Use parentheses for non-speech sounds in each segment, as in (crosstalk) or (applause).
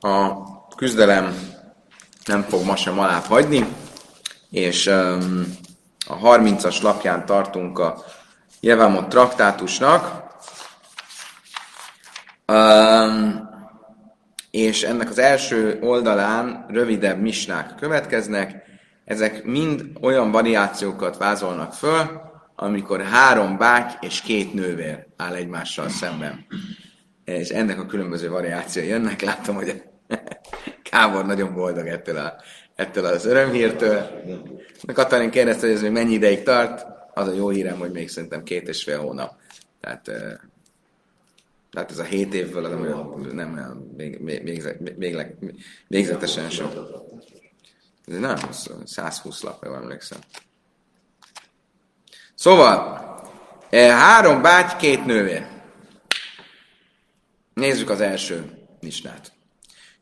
A küzdelem nem fog ma sem alá hagyni, és um, a 30-as lapján tartunk a Jevamot traktátusnak, um, és ennek az első oldalán rövidebb misnák következnek, ezek mind olyan variációkat vázolnak föl, amikor három báty és két nővér áll egymással szemben. És ennek a különböző variációi jönnek. Látom, hogy (laughs) Kábor nagyon boldog ettől, a, ettől az örömhírtől. Katalin kérdezte, hogy ez még mennyi ideig tart. Az a jó hírem, hogy még szerintem két és fél hónap. Tehát, tehát ez a hét évből nem olyan, nem olyan végzetesen sok. Ez nem, 120 lap, jól emlékszem. Szóval, három báty, két nővér. Nézzük az első misnát.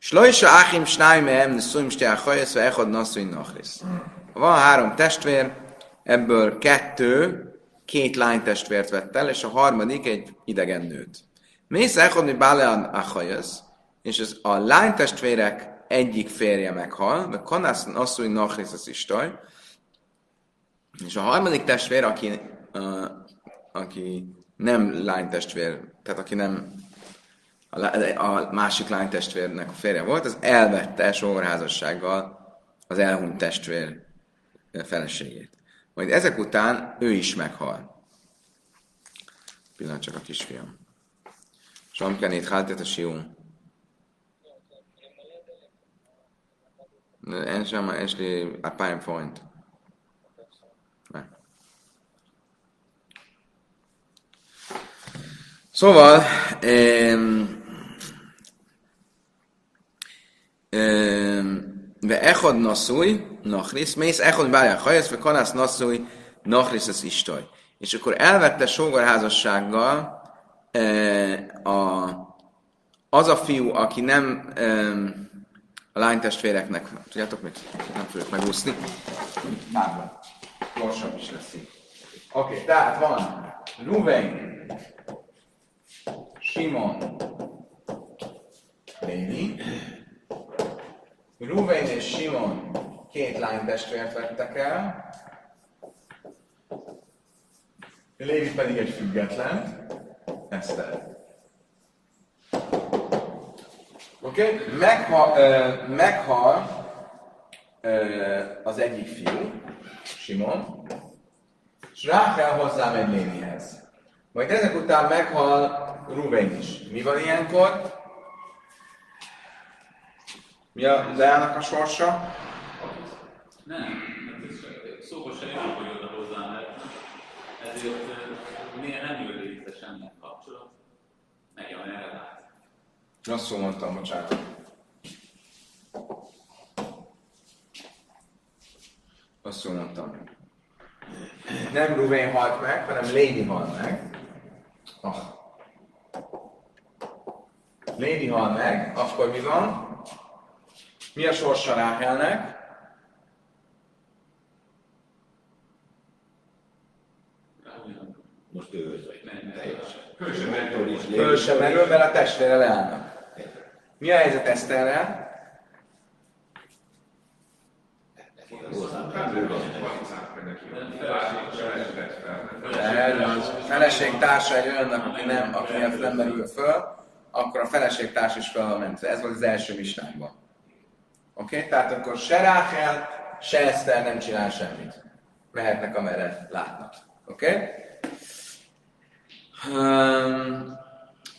Slojsa Achim Schneimem Neszuim Stia Chajes ve Echad Nasuin Nachris. Van három testvér, ebből kettő, két lány testvért vett el, és a harmadik egy idegen nőt. Mész Echad mi Balean Achajes, és ez a lány testvérek egyik férje meghal, de Kanász Nasuin Nachris az istaj, és a harmadik testvér, aki, uh, aki nem lánytestvér, tehát aki nem a, a másik lánytestvérnek a férje volt, az elvette sógorházassággal az elhunyt testvér feleségét. Majd ezek után ő is meghal. Pillanat csak a kisfiam. Somkenét háltét a sium. אין שם, יש לי אלפיים פוינט. Szóval, um, ve echod naszúj, nachrisz, mész echod bárja hajasz, ve kanász naszúj, nachrisz az istoj. És akkor elvette sógorházassággal e, a, az a fiú, aki nem e, a lánytestvéreknek, tudjátok mit? Nem fogjuk megúszni. Már gyorsabb is lesz. Oké, okay, tehát van Ruvain, Simon, Lévi, Ruvain és Simon két lány testvért vettek el, Lévi pedig egy független, Eszter. Oké? Okay? Meghal, uh, meghal uh, az egyik fiú, Simon, és rá kell hozzám egy Lévihez. Majd ezek után meghal Ruben is. Mi van ilyenkor? Mi a Leának a sorsa? Nem, hát szóba sem jön, hogy oda hozzám, mert ezért miért nem jön létre semmi kapcsolat, meg jön erre lát. Rosszul mondtam, bocsánat. Rosszul mondtam. Nem Ruben halt meg, hanem Lady halt meg. Oh. Lady hal meg, akkor mi van? Mi a sorsa Ráhelnek? Most ő teljesen. Föl sem merül, mert a testvére leállnak. Mi a helyzet Eszterrel? Feleség társa egy olyannak, aki nem, aki nem merül föl, akkor a feleségtárs is fel van mentve. Ez volt az első mistánkban. Oké? Okay? Tehát akkor se Ráhel, se Eszter nem csinál semmit. Mehetnek, amerre látnak. Oké? Okay? Um,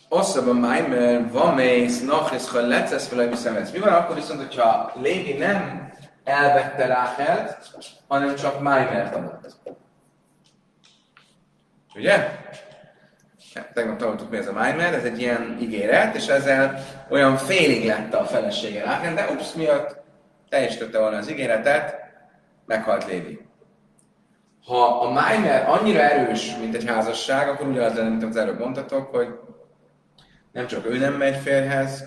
Osszabban máj, mert van mész, nachrisz, ha lecesz fel, Mi van akkor viszont, hogyha Lévi nem elvette Ráhelt, hanem csak Májmert adott? Ugye? Tegnap tanultuk mi ez a Maimer, ez egy ilyen ígéret, és ezzel olyan félig lett a felesége Ráken, de ups, miatt teljesítette volna az ígéretet, meghalt Lévi. Ha a Maimer annyira erős, mint egy házasság, akkor ugyanaz lenne, mint az előbb mondtatok, hogy nem csak ő nem megy férhez,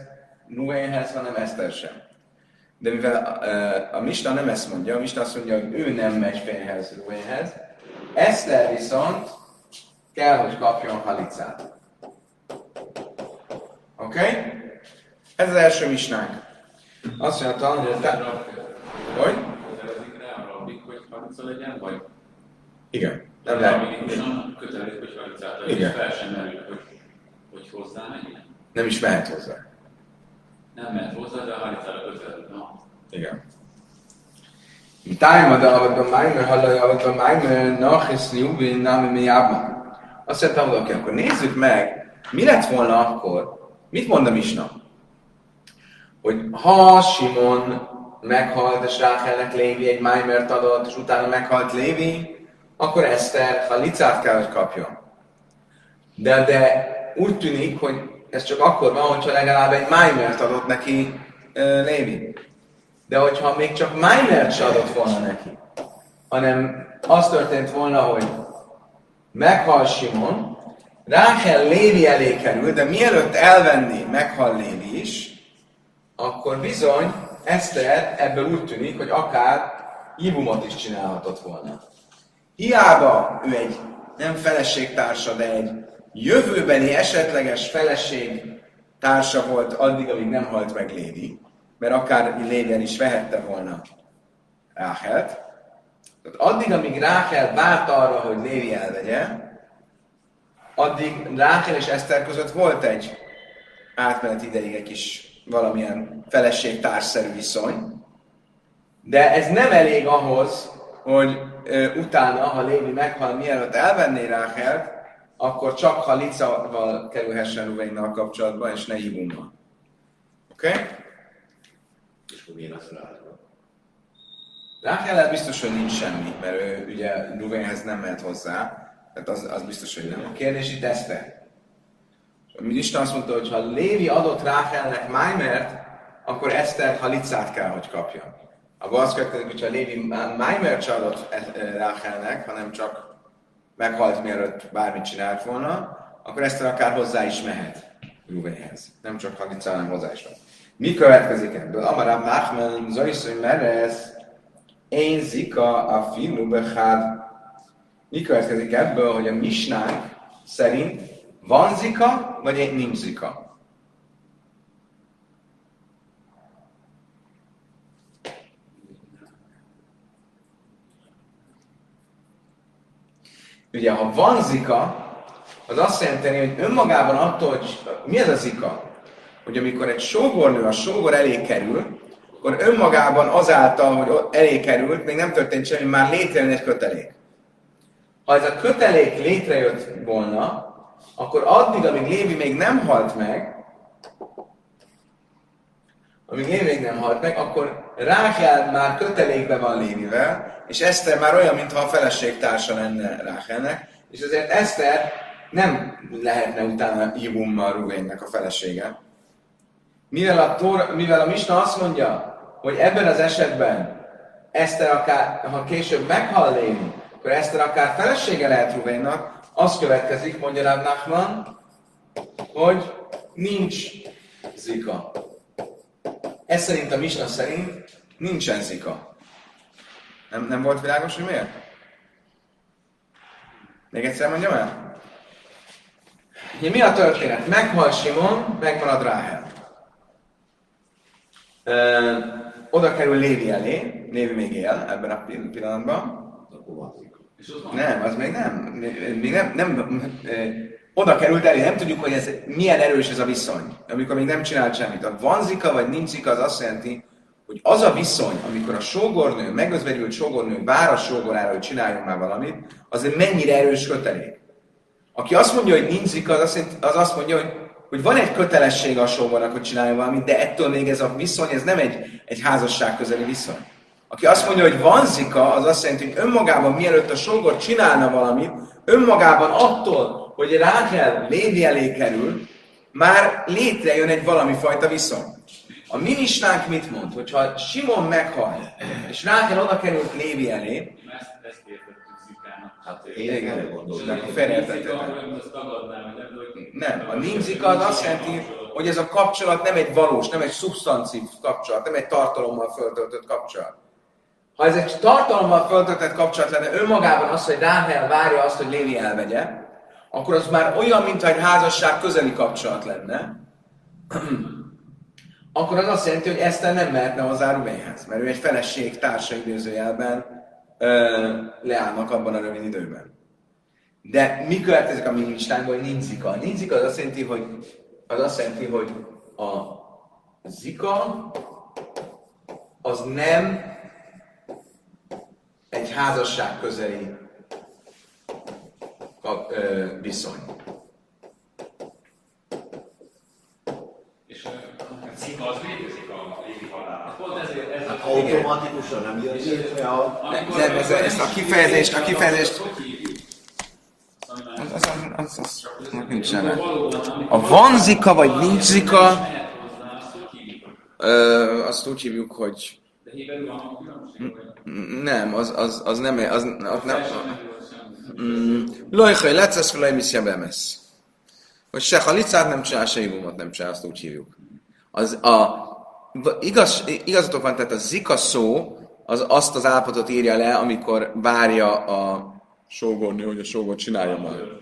Ruvénhez, hanem Eszter sem. De mivel a, a Mista nem ezt mondja, a Mista azt mondja, hogy ő nem megy férhez, Ruvénhez, Eszter viszont kell, hogy kapjon halicát. Oké? Okay? Ez az első misnánk. Azt mondta, hogy te... Hogy? Kötelezik rá a rabbik, hogy halica legyen, vagy Igen. Nem lehet. kötelezik, hogy halicát legyen, Igen. fel sem merül, hogy, hogy hozzá menjen. Nem is mehet hozzá. Nem mehet hozzá, de a halicára kötelezik. Igen. Time de aber beim Maimer hallja, aber beim Maimer nach ist Newbin name mi Abba. Azt mondtam, hogy oké, akkor nézzük meg, mi lett volna akkor, mit mond a Misna? Hogy ha Simon meghalt, és Ráhelnek Lévi egy Maimert adott, és utána meghalt Lévi, akkor Eszter halicát kell, hogy kapjon. De, de úgy tűnik, hogy ez csak akkor van, hogyha legalább egy Maimert adott neki uh, Lévi. De hogyha még csak Maimert se adott volna neki, hanem az történt volna, hogy meghal Simon, Ráhel Lévi elé kerül, de mielőtt elvenni, meghal Lévi is, akkor bizony Eszter ebből úgy tűnik, hogy akár Ibumot is csinálhatott volna. Hiába ő egy nem feleségtársa, de egy jövőbeni esetleges feleség társa volt addig, amíg nem halt meg Lévi, mert akár Lévien is vehette volna Ráhelt. Tehát addig, amíg Ráhel várt arra, hogy Lévi elvegye, addig Ráhel és Eszter között volt egy átmenet ideig egy kis valamilyen feleség-társszerű viszony, de ez nem elég ahhoz, hogy ö, utána, ha Lévi meghal, mielőtt elvenné Ráhelt, akkor csak ha Licával kerülhessen Ruveinnal kapcsolatban, és ne Ibummal. Oké? Okay? És akkor milyen az rá? Ráhellel biztos, hogy nincs semmi, mert ő ugye Ruvénhez nem mehet hozzá, tehát az, az biztos, hogy nem. A kérdés itt Eszter. Mi Isten azt mondta, hogy ha Lévi adott Ráhelnek Májmert, akkor Eszter halicát kell, hogy kapjon. Abban az következik, hogyha Lévi Májmert se adott eh, Ráhelnek, hanem csak meghalt, mielőtt bármit csinált volna, akkor Eszter akár hozzá is mehet Ruvénhez. Nem csak halicá, hanem hozzá is mehet. Mi következik ebből? Amarab Nachman, Zaiszony Merez, én zika a filu behád. Mi következik ebből, hogy a misnánk szerint van zika, vagy nincs zika? Ugye, ha van zika, az azt jelenti, hogy önmagában attól, hogy mi ez a zika? Hogy amikor egy sógornő a sógor elé kerül, akkor önmagában azáltal, hogy elé került, még nem történt semmi, már létrejön egy kötelék. Ha ez a kötelék létrejött volna, akkor addig, amíg Lévi még nem halt meg, amíg Lévi még nem halt meg, akkor Rákel már kötelékben van Lévivel, és Eszter már olyan, mintha a feleségtársa lenne Rákelnek, és azért Eszter nem lehetne utána Ibummal Ruvénnek a felesége. Mivel a, Tóra, mivel a Misna azt mondja, hogy ebben az esetben Eszter akár, ha később meghal Lévi, akkor Eszter akár felesége lehet Ruvénnak, az következik, mondja Ráb Nachman, hogy nincs zika. Ez szerint a Misna szerint nincsen zika. Nem, nem volt világos, hogy miért? Még egyszer mondjam el? Mi a történet? Meghal Simon, megmarad Ráhel. Ö, oda kerül Lévi elé, Lévi még él ebben a pillanatban. És nem, az még nem. Még nem, nem oda került elé, nem tudjuk, hogy ez milyen erős ez a viszony, amikor még nem csinált semmit. A van zika vagy nincs zika, az azt jelenti, hogy az a viszony, amikor a sógornő, megözvegyült sógornő vár a sógorára, hogy csináljon már valamit, az mennyire erős kötelék. Aki azt mondja, hogy nincs zika, az azt, az azt mondja, hogy, hogy van egy kötelessége a sógornak, hogy csináljon valamit, de ettől még ez a viszony, ez nem egy, egy házasság közeli viszony. Aki azt mondja, hogy van zika, az azt jelenti, hogy önmagában, mielőtt a sógor csinálna valamit, önmagában attól, hogy Rákel Lévi elé kerül, már létrejön egy valami fajta viszony. A mi misnánk mit mond? Hogyha Simon meghal, és Rákel oda került Lévi elé, Hát én erre gondoltam. Zika, félreértettem. hogy azt tagadnám, nem, hogy... Nem, a nimzika az azt jelenti, hogy ez a kapcsolat nem egy valós, nem egy szubstanszív kapcsolat, nem egy tartalommal föltöltött kapcsolat. Ha ez egy tartalommal föltöltött kapcsolat lenne, önmagában az, hogy Ráhel várja azt, hogy Lévi elvegye, akkor az már olyan, mintha egy házasság közeli kapcsolat lenne. (clears throat) akkor az azt jelenti, hogy Eszter nem mehetne hozzá Rubenhez, mert ő egy feleség társa időzőjelben ö, leállnak abban a rövid időben. De mi következik a Ministánból, hogy nincs zika? Nincs zika az azt jelenti, hogy, az azt jelenti, hogy a zika az nem egy házasság közeli viszony. És ö, A cika az létezik a légi pont ezért ez Hát automatikusan nem jön létre a... Nem, ez, ezt a kifejezést, a kifejezést, az, az, az, az, az nincs neve. A van zika, vagy nincs zika, ö, azt úgy hívjuk, hogy De héberül van a különbség, vagy? nem, az, az, az nem, az, az nem, Mm, Lojhaj, lecesz fel, miszja bemesz. Hogy se halicát nem csinál, se ibumot nem csinál, azt úgy hívjuk. Az a, igaz, igazatok van, tehát a zika szó, az azt az állapotot írja le, amikor várja a sógornő, hogy a sógor csinálja halál.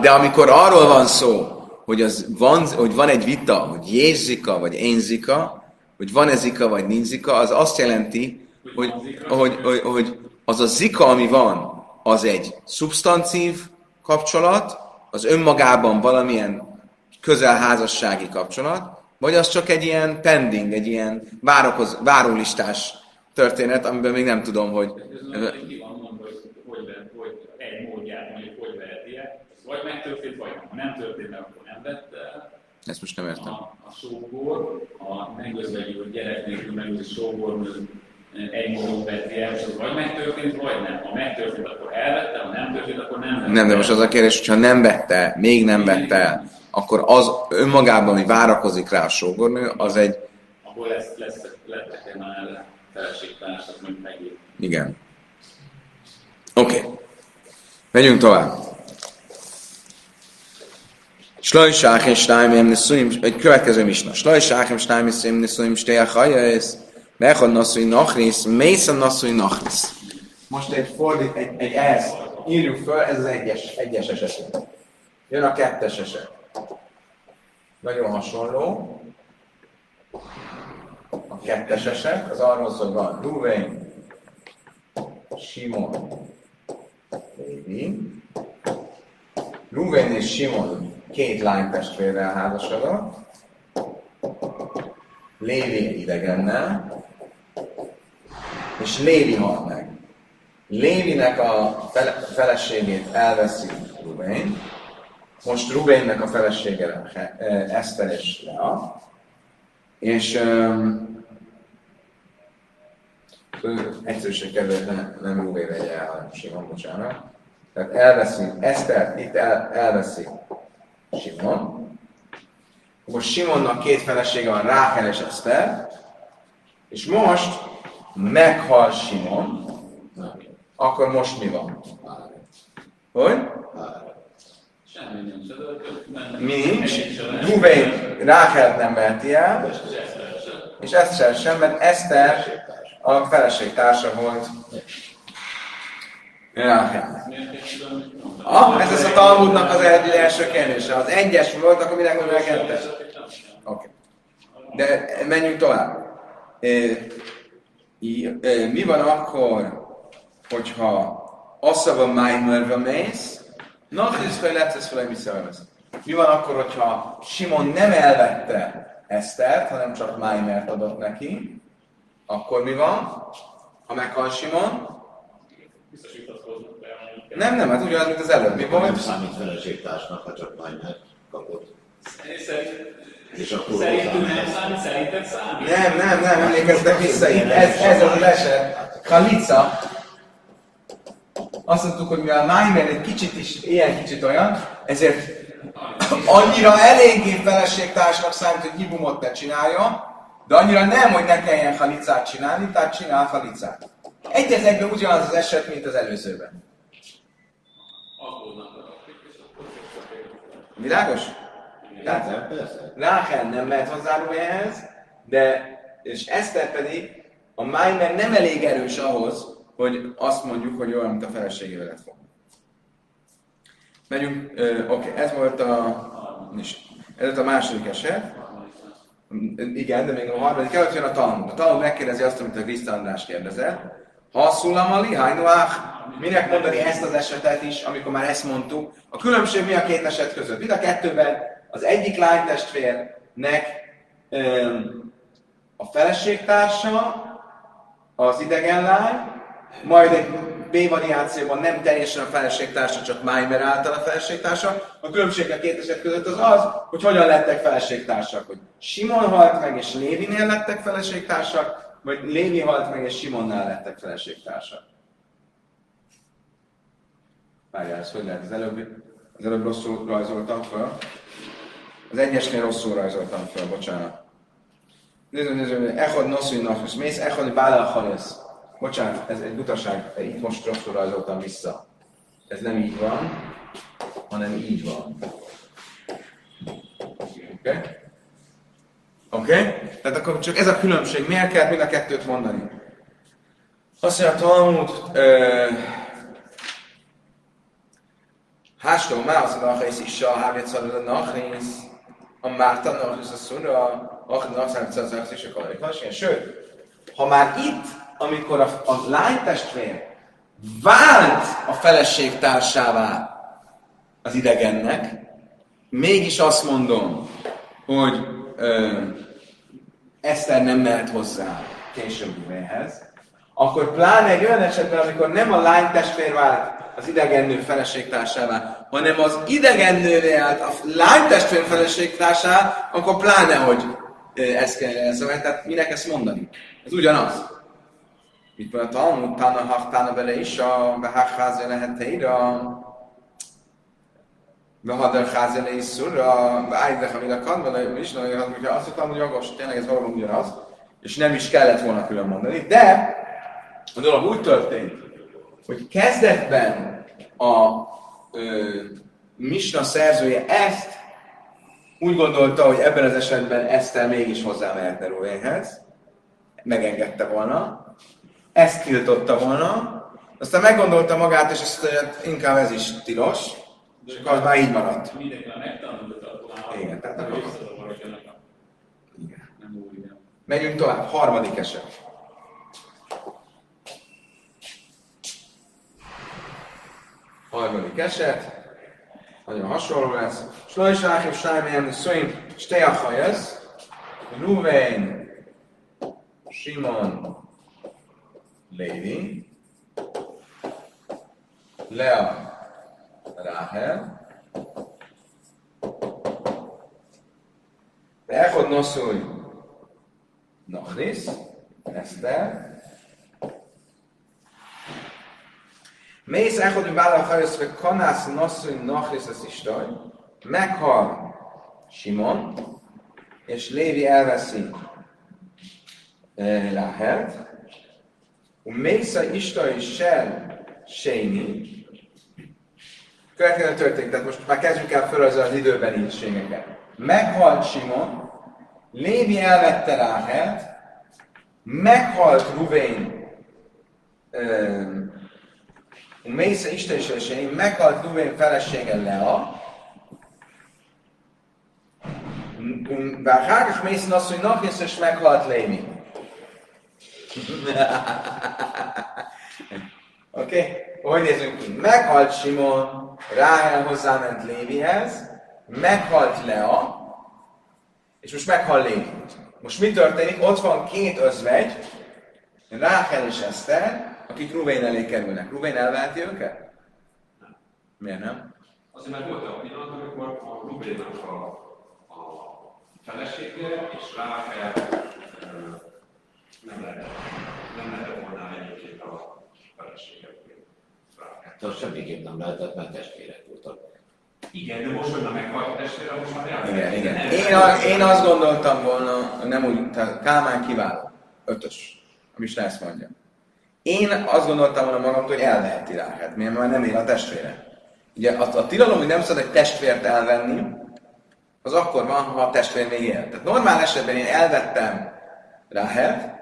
De amikor arról van szó, hogy, az van, hogy van egy vita, hogy jézika vagy én zika, hogy van-e zika vagy nincs zika, az azt jelenti, hogy, hogy, hogy, hogy az a zika, ami van, az egy szubstancív kapcsolat, az önmagában valamilyen közelházassági kapcsolat, vagy az csak egy ilyen pending, egy ilyen várokoz, várólistás történet, amiben még nem tudom, hogy... Közben ki van mondva, hogy hogy, lehet, hogy egy módját, mondjuk, hogy veheti el. Vagy megtörtént, vagy nem. Ha nem történt akkor nem vette el. Ezt most nem értem. A, a sógor, a megözvegyült gyerek nélkül megőző sógornő egy módon veti el, és az vagy megtörtént, vagy nem. Ha megtörtént, akkor elvette, ha nem történt, akkor nem vette Nem, de most az a kérdés, hogyha nem vette, még nem vette el, akkor az önmagában, ami várakozik rá a sógornő, az egy, Akkor lesz, lesz, lettek már feleségtársak, mint megint. igen. Oké. Okay. Megyünk tovább. Slaj sáchem stájm em neszuim, egy következő misna. Slaj sáchem stájm em neszuim stéja hajajesz, mechad naszui nachrisz, mészen naszui nachrisz. Most egy fordít, egy, egy ezt írjuk föl, ez az egyes, egyes eset. Jön a kettes eset. Nagyon hasonló. A kettes eset, az arról szól, hogy van Ruvain, Simon, Lévi. Ruvain és Simon két lány testvérrel házasodott. Lévi idegennel, és Lévi hal meg. Lévinek a fele, feleségét elveszi Ruvain, most Rubennek a felesége eh, Eszter és Lea, és um, egyszerűség kedvéért nem, nem Ruben vegye el, hanem Simon, bocsánat. Tehát elveszi, Eszter itt el, elveszi Simon. Most Simonnak két felesége van, Rákel és Eszter, és most meghal Simon, akkor most mi van? Hogy? Nincs. Ruben Rákelt nem veheti el, És Eszter sem. mert Eszter a feleségtársa volt Rákelnek. Ah, ez lesz a Talmudnak az első kérdése. Az egyes volt, akkor minek mondja? Oké. De menjünk tovább. Mi van akkor, hogyha asszava májmörve mész, nachrisz fel, letszesz fel, visszavesz. Mi van akkor, hogyha Simon nem elvette Esztert, hanem csak Májmert adott neki, akkor mi van? Ha meghal Simon? Nem, nem, hát ugyanaz, mint az előbb. Mi Nem volt? számít feleségtársnak, ha csak majd kapott. És akkor hozzá- nem számít, szerinted számít? Nem, nem, nem, emlékeztek vissza itt. Ez, ez az eset. Kalica. Azt mondtuk, hogy mivel Májmer egy kicsit is, ilyen kicsit olyan, ezért annyira eléggé feleségtársnak számít, hogy hibumot ne csinálja, de annyira nem, hogy ne kelljen halicát csinálni, tehát csinál halicát. Egy az egyben ugyanaz az eset, mint az előzőben. Világos? Tehát. Ráhel nem mehet hozzá ehhez, de és Eszter pedig a Májmer nem elég erős ahhoz, hogy azt mondjuk, hogy olyan, mint a feleségével lett volna. Megyünk, oké, ez volt a, ez volt a második eset. Igen, de még a harmadik előtt jön a Talmud. A Talmud megkérdezi azt, amit a Krisztán András kérdezett. Ha szulamali, hajnoach, minek mondani ezt az esetet is, amikor már ezt mondtuk. A különbség mi a két eset között? Mind a kettőben az egyik lánytestvérnek öm, a feleségtársa, az idegen lány, majd egy B variációban nem teljesen a feleségtársa, csak Maimer által a feleségtársa. A különbség a két eset között az az, hogy hogyan lettek feleségtársak. Hogy Simon halt meg, és Lévinél lettek feleségtársak, vagy Lévi halt meg, és Simonnál lettek feleségtársak. Várjál, ez hogy lehet? Az előbb, az előbb rosszul rajzoltam fel. Az egyesnél rosszul rajzoltam fel, bocsánat. Nézzük, nézzük, Echod Noszui Nafus, mész, Echod Bálel Halesz. Bocsánat, ez egy butaság, itt most rosszul rajzoltam vissza. Ez nem így van, hanem így van. Oké? Okay? Oké? Okay? Tehát akkor csak ez a különbség. Miért kell mind a kettőt mondani? Azt mondja a Talmud, Hástó, már az a nachész is a hávét a nachész, a Márta nachész a szura, a nachész a nachész a kaloriklas, sőt, ha már itt, amikor a, a lánytestvér vált a feleség társává az idegennek, mégis azt mondom, hogy ö, Eszter nem mehet hozzá későbbi véhez, akkor pláne egy olyan esetben, amikor nem a lány testvér vált az idegennő feleségtársává, hanem az idegennővé állt a lány testvér feleségtársává, akkor pláne, hogy ezt kell elszabálni. Tehát minek ezt mondani? Ez ugyanaz. Mit van a Talmud, Tana Hachtána bele is, a Behachházi lehet teira, Behadar Házele is szurra, Beájdek, amire a kadvele, is, hogyha azt mondtam, hogy jogos, tényleg ez valóban ugyanaz, és nem is kellett volna külön mondani, de a dolog úgy történt, hogy kezdetben a ö, Misna szerzője ezt úgy gondolta, hogy ebben az esetben Eszter mégis hozzá mehetne Ruvénhez, megengedte volna, ezt tiltotta volna, aztán meggondolta magát, és azt mondja, hogy inkább ez is tilos, és akkor az már így maradt. Igen, tehát akkor- Igen. Megyünk tovább, harmadik eset. Harmadik eset, nagyon hasonló lesz. Slajs Áhim Sájmén, Szöim, Steachajesz, Ruvain, Simon, Lévi, Lea, Ráhel, Echod Noszúj, Nachris, Eszter, Mész hogy Bála Hajösz, vagy Kanász Noszúj, Nachris, az Istaj, meghal Simon, és Lévi elveszi eh, Ráhelt, Mésza Istai Sel Séni, következő történik, tehát most már kezdjük el felrajzolni az időben ígységeket. Meghalt Simon, Lévi elvette Ráhelt, meghalt Ruvén, Mésza Isten is Séni, meghalt Ruvén felesége Lea, Mésza azt, hogy Nachész és meghalt Lévi. Oké? Okay? Hogy nézzünk ki? Meghalt Simon, Ráhel hozzáment Lévihez, meghalt Lea, és most meghal Lévi. Most mi történik? Ott van két özvegy, Ráhel és Eszter, akik Ruvén elé kerülnek. Ruvén elveheti őket? Miért nem? Azért mert volt a pillanat, amikor a Rubénak a, a felesége és Ráhel nem lehet, nem lehet volna egyébként a felesége. Ráhel. Tehát semmiképp nem lehetett, mert testvérek voltak. Igen, de most, hogy a meghalt testvére, most már. Igen, igen. Nem. Én, a, én azt gondoltam volna, nem úgy, tehát Kálmán kiváló. Ötös. A Misna ezt mondja. Én azt gondoltam volna magamtól, hogy elveheti Ráhelt, miért már nem él a testvére. Ugye a, a tilalom, hogy nem szabad egy testvért elvenni, az akkor van, ha a testvér még él. Tehát normál esetben én elvettem Ráhelt,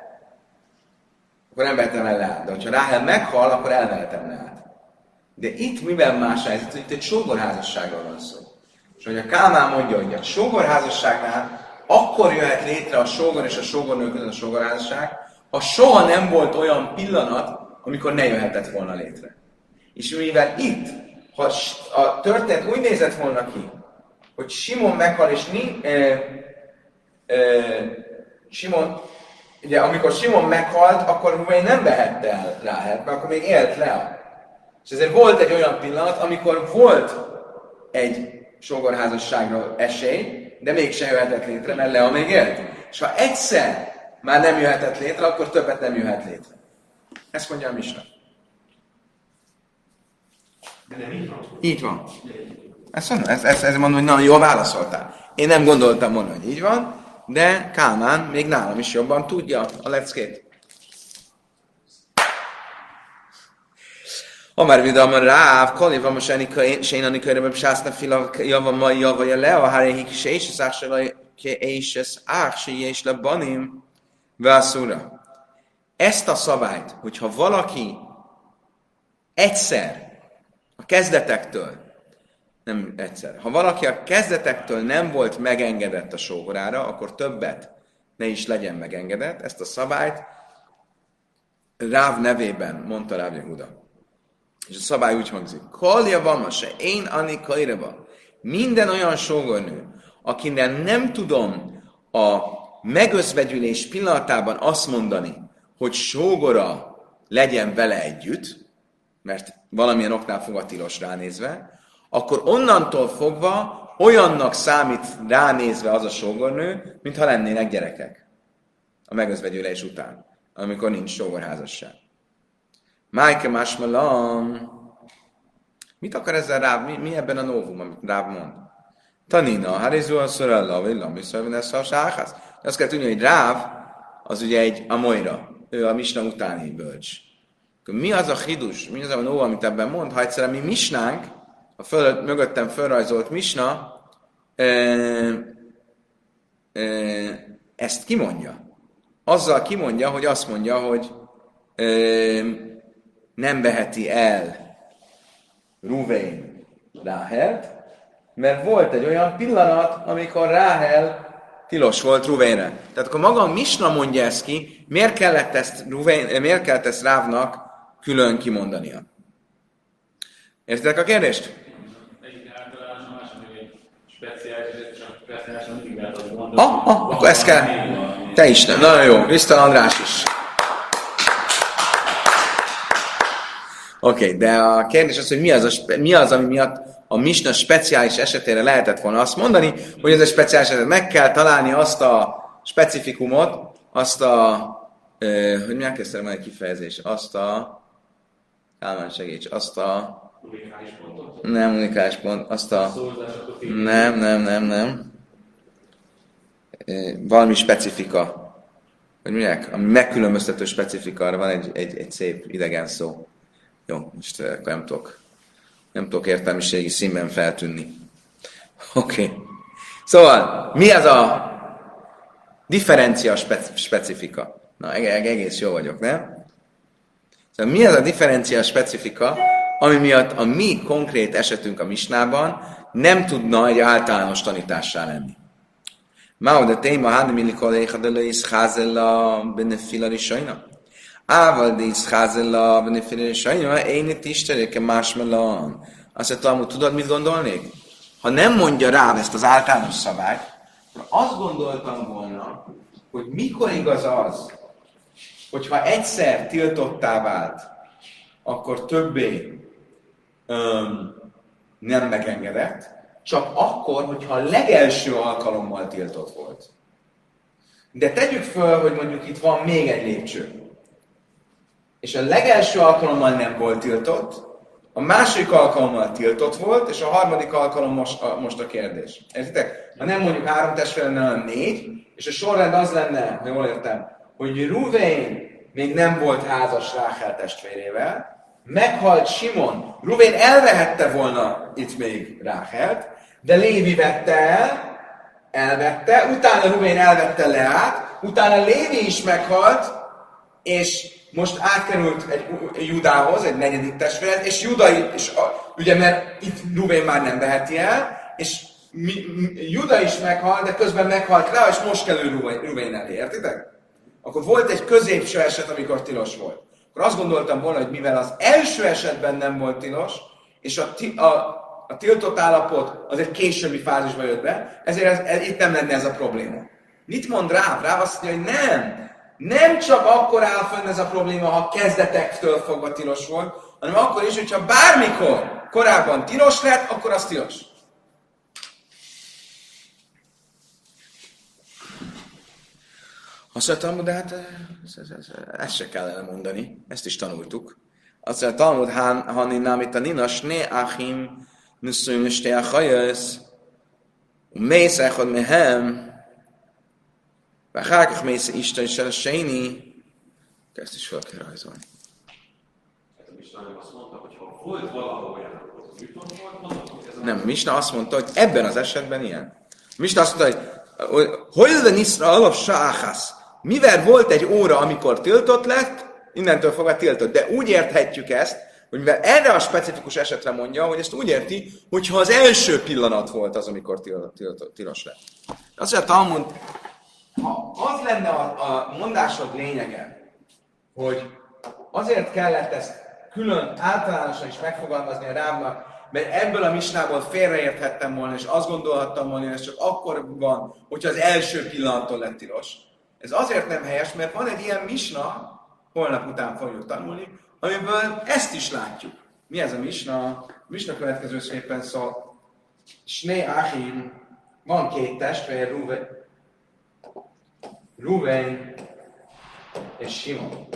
akkor nem vettem el Leát. De hogyha Ráhel meghal, akkor elvehetem Leát. De itt miben más helyzet, hogy itt egy sógorházasságról van szó. És hogy a Kálmán mondja, hogy a sógorházasságnál akkor jöhet létre a sógor és a sógornő között a sógorházasság, ha soha nem volt olyan pillanat, amikor ne jöhetett volna létre. És mivel itt, ha a történet úgy nézett volna ki, hogy Simon meghal, és ni, e, e, Simon, ugye amikor Simon meghalt, akkor Ruben nem vehette el Ráhelt, mert akkor még élt Lea. És ezért volt egy olyan pillanat, amikor volt egy sógorházasságra esély, de mégsem jöhetett létre, mert Lea még élt. És ha egyszer már nem jöhetett létre, akkor többet nem jöhet létre. Ezt mondja a Misna. De nem így van. Így van. Ezt mondom, ezt, ezt, ezt mondom, hogy nagyon jól válaszoltál. Én nem gondoltam volna, hogy így van, de Kálmán még nálam is jobban tudja a leckét. Amar vidam ráv, kali van most enni sénani körében sászna fila java mai java je le, a háréhik se és az ásra és az ás és le banim vászúra. Ezt a szabályt, hogyha valaki egyszer a kezdetektől nem egyszer. Ha valaki a kezdetektől nem volt megengedett a sógorára, akkor többet ne is legyen megengedett. Ezt a szabályt Ráv nevében mondta Ráv Yehuda. És a szabály úgy hangzik. Kalja van se, én Ani Kaireba. Minden olyan sógornő, akinek nem tudom a megözvegyülés pillanatában azt mondani, hogy sógora legyen vele együtt, mert valamilyen oknál fogva tilos ránézve, akkor onnantól fogva olyannak számít ránézve az a sógornő, mintha lennének gyerekek a megözvegyülés után, amikor nincs sógorházasság. Májke másmalam. Mit akar ezzel Ráv? Mi, mi ebben a novum, amit Ráv mond? Tanina, harizu a szorella, vagy lamiszor, ez a sáház. Azt kell tudni, hogy Ráv az ugye egy amoira, ő a Misna utáni bölcs. Mi az a hidus, mi az a novum, amit ebben mond? Ha egyszer mi misnánk, a föl, mögöttem felrajzolt misna, e, e, ezt kimondja. Azzal kimondja, hogy azt mondja, hogy e, nem veheti el Ruvén Ráhelt, mert volt egy olyan pillanat, amikor Ráhel tilos volt Ruvénre. Tehát akkor maga a Misna mondja ezt ki, miért kellett ezt, Ruvén, miért kellett ezt Rávnak külön kimondania. Értitek a kérdést? Ah, ah, akkor ezt kell. Te is nem. Nagyon jó. Visztal András is. Oké, okay, de a kérdés az, hogy mi az, a, mi az, ami miatt a misna speciális esetére lehetett volna azt mondani, hogy ez a speciális eset. Meg kell találni azt a specifikumot, azt a, ö, hogy mi elkezdtem egy kifejezés, azt a, Kálmán segíts, azt a, nem unikális pont, azt a, nem, nem, nem, nem, valami specifika, hogy mondják, ami megkülönböztető specifika, arra van egy, egy, egy szép idegen szó. Jó, most akkor nem tudok, nem tudok értelmiségi színben feltűnni. (laughs) Oké. Okay. Szóval, mi az a differencia specifika? Na, egész jó vagyok, nem? Szóval mi az a differencia specifika, ami miatt a mi konkrét esetünk a misnában nem tudna egy általános tanítássá lenni? Hát mi likol éjha de leis házella benefila risajna. Ával de is házella benefila risajna, én itt isteréke másmelan. Azt mondtam, hogy tudod, mit gondolnék? Ha nem mondja rá ezt az általános szabályt, akkor azt gondoltam volna, hogy mikor igaz az, hogyha egyszer tiltottá vált, akkor többé öm, nem megengedett, csak akkor, hogyha a legelső alkalommal tiltott volt. De tegyük föl, hogy mondjuk itt van még egy lépcső. És a legelső alkalommal nem volt tiltott, a második alkalommal tiltott volt, és a harmadik alkalom most a, most a kérdés. Értitek? Ha nem mondjuk három lenne, hanem négy, és a sorrend az lenne, ha jól értem, hogy Ruvén még nem volt házas Ráhel testvérével, meghalt Simon, Ruvén elvehette volna itt még Ráhelt, de Lévi vette el, elvette, utána Rubén elvette Leát, utána Lévi is meghalt, és most átkerült egy Judához, egy negyedik testvéret, és Juda, a, ugye mert itt Rubén már nem veheti el, és mi, mi, Juda is meghal, de közben meghalt rá, és most kell ő Ruvén elé, értitek? Akkor volt egy középső eset, amikor tilos volt. Akkor azt gondoltam volna, hogy mivel az első esetben nem volt tilos, és a, a, a tiltott állapot az egy későbbi fázisba jött be, ezért ez, ez, itt nem lenne ez a probléma. Mit mond rá? Rá azt mondja, hogy nem, nem csak akkor áll fönn ez a probléma, ha kezdetektől fogva tilos volt, hanem akkor is, hogyha bármikor korábban tilos lett, akkor az tilos. Azt mondja, Talmud, hát ezt, ezt, ezt, ezt se kellene mondani, ezt is tanultuk. Azt mondja, Talmud, Hani Namit a Nina, Sné Achim, Nuszum, Sté Achajösz, Mész Echod Mehem, ואחר כך mész Isten של השני, ezt is fel kell rajzolni. Nem, Misna azt mondta, hogy ebben az esetben ilyen. Misna azt mondta, hogy hol niszra alap sáhász. Mivel volt egy óra, amikor tiltott lett, innentől fogva tiltott. De úgy érthetjük ezt, hogy mivel erre a specifikus esetre mondja, hogy ezt úgy érti, hogyha az első pillanat volt az, amikor tilos lett. Azt mondja, Talmud, ha az lenne a, a mondásod lényege, hogy azért kellett ezt külön általánosan is megfogalmazni a rámnak, mert ebből a misnából félreérthettem volna, és azt gondolhattam volna, hogy ez csak akkor van, hogyha az első pillanattól lett tilos. Ez azért nem helyes, mert van egy ilyen misna, holnap után fogjuk tanulni, amiből ezt is látjuk. Mi ez a misna? A misna következő szépen szól. Sné Achim, van két testvér, Ruven, Ruven és Simon.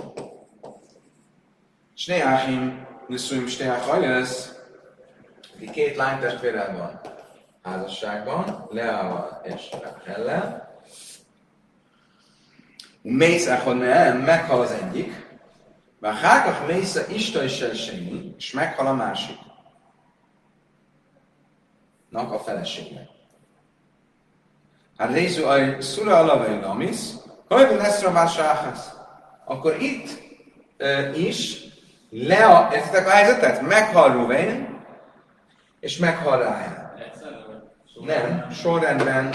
Sné Achim, Nuszuim Sné Achajösz, aki két lánytestvérrel van házasságban, Leával és Rachellel, mész nem, meghal az egyik, vagy hákach mész Isten is semmi, és meghal a másik. Nak a feleségnek. Hát részű a szura alavai lamisz, hogy lesz a másáhász. Akkor itt e, is Lea, értitek a helyzetet? Meghal Ruvain, és meghal Ráján. Nem, sorrendben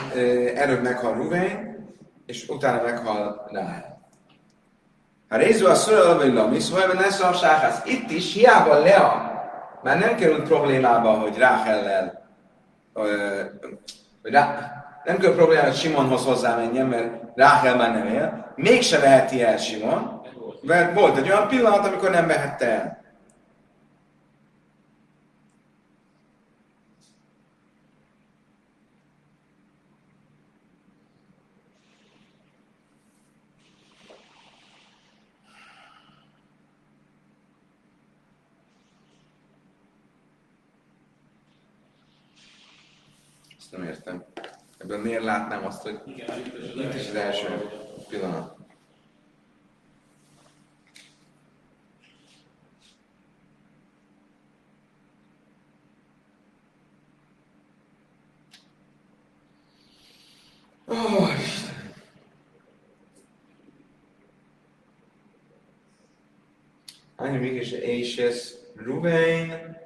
előbb meghal Ruvain, és utána meghal Ráhel. A Rézu a szura alabai lamis, hogy lesz a sáhász. Itt is hiába Lea már nem került problémába, hogy Ráhellel, hogy rá, nem került problémába, hogy Simonhoz hozzámenjen, mert Ráhel már nem él. Mégse veheti el Simon, mert volt egy olyan pillanat, amikor nem vehette el. Nem értem. Ebben miért látnám azt, hogy itt is az első pillanat. Oh. Eine mégis és ez Ruben,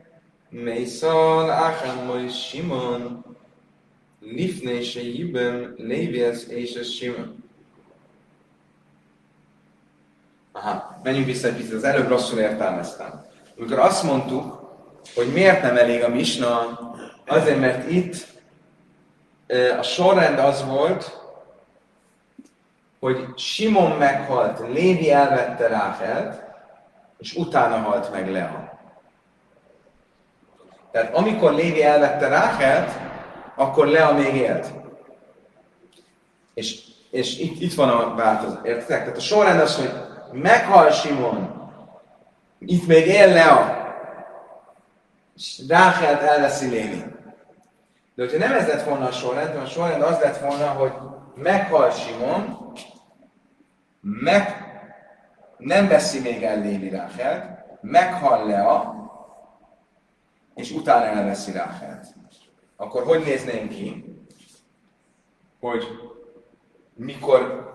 Meisal, Acham, Simon, Se jibem léviesz és a sima. Aha, menjünk vissza egy picit, az előbb rosszul értelmeztem. Amikor azt mondtuk, hogy miért nem elég a misna, azért, mert itt a sorrend az volt, hogy Simon meghalt, Lévi elvette Ráfelt, és utána halt meg Lea. Tehát amikor Lévi elvette Ráfelt, akkor Lea még élt. És, és itt, itt van a változás. Értitek? Tehát a sorrend az, hogy meghal Simon, itt még él Lea, és Ráhelt elveszi Lévi. De hogyha nem ez lett volna a sorrend, a sorrend az lett volna, hogy meghal Simon, meg nem veszi még el Lévi Ráhelt, meghal Lea, és utána elveszi Ráhelt akkor hogy néznénk ki, hogy mikor,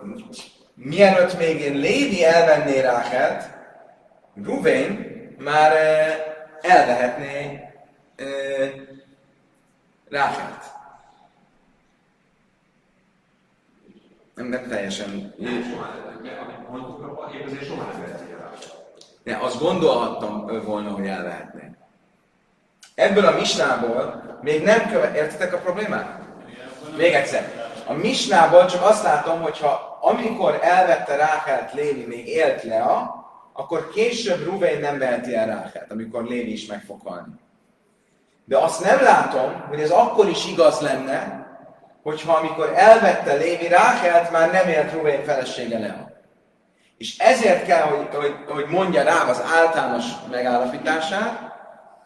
mielőtt még én Lévi elvenné Ráhelt, Ruvén már eh, elvehetné eh, Ráhelt. Nem, nem teljesen. Nem, soha nem. Mondjuk, a azt gondolhattam eh, volna, hogy elvehetné. Ebből a misnából még nem követ... Értitek a problémát? Még egyszer. A misnából csak azt látom, hogyha amikor elvette Ráhelt Lévi még élt Lea, akkor később Ruvén nem veheti el Ráhelt, amikor Lévi is meg fog halni. De azt nem látom, hogy ez akkor is igaz lenne, hogyha amikor elvette Lévi Ráhelt, már nem élt Ruvén felesége Lea. És ezért kell, hogy, hogy, hogy mondja rá az általános megállapítását,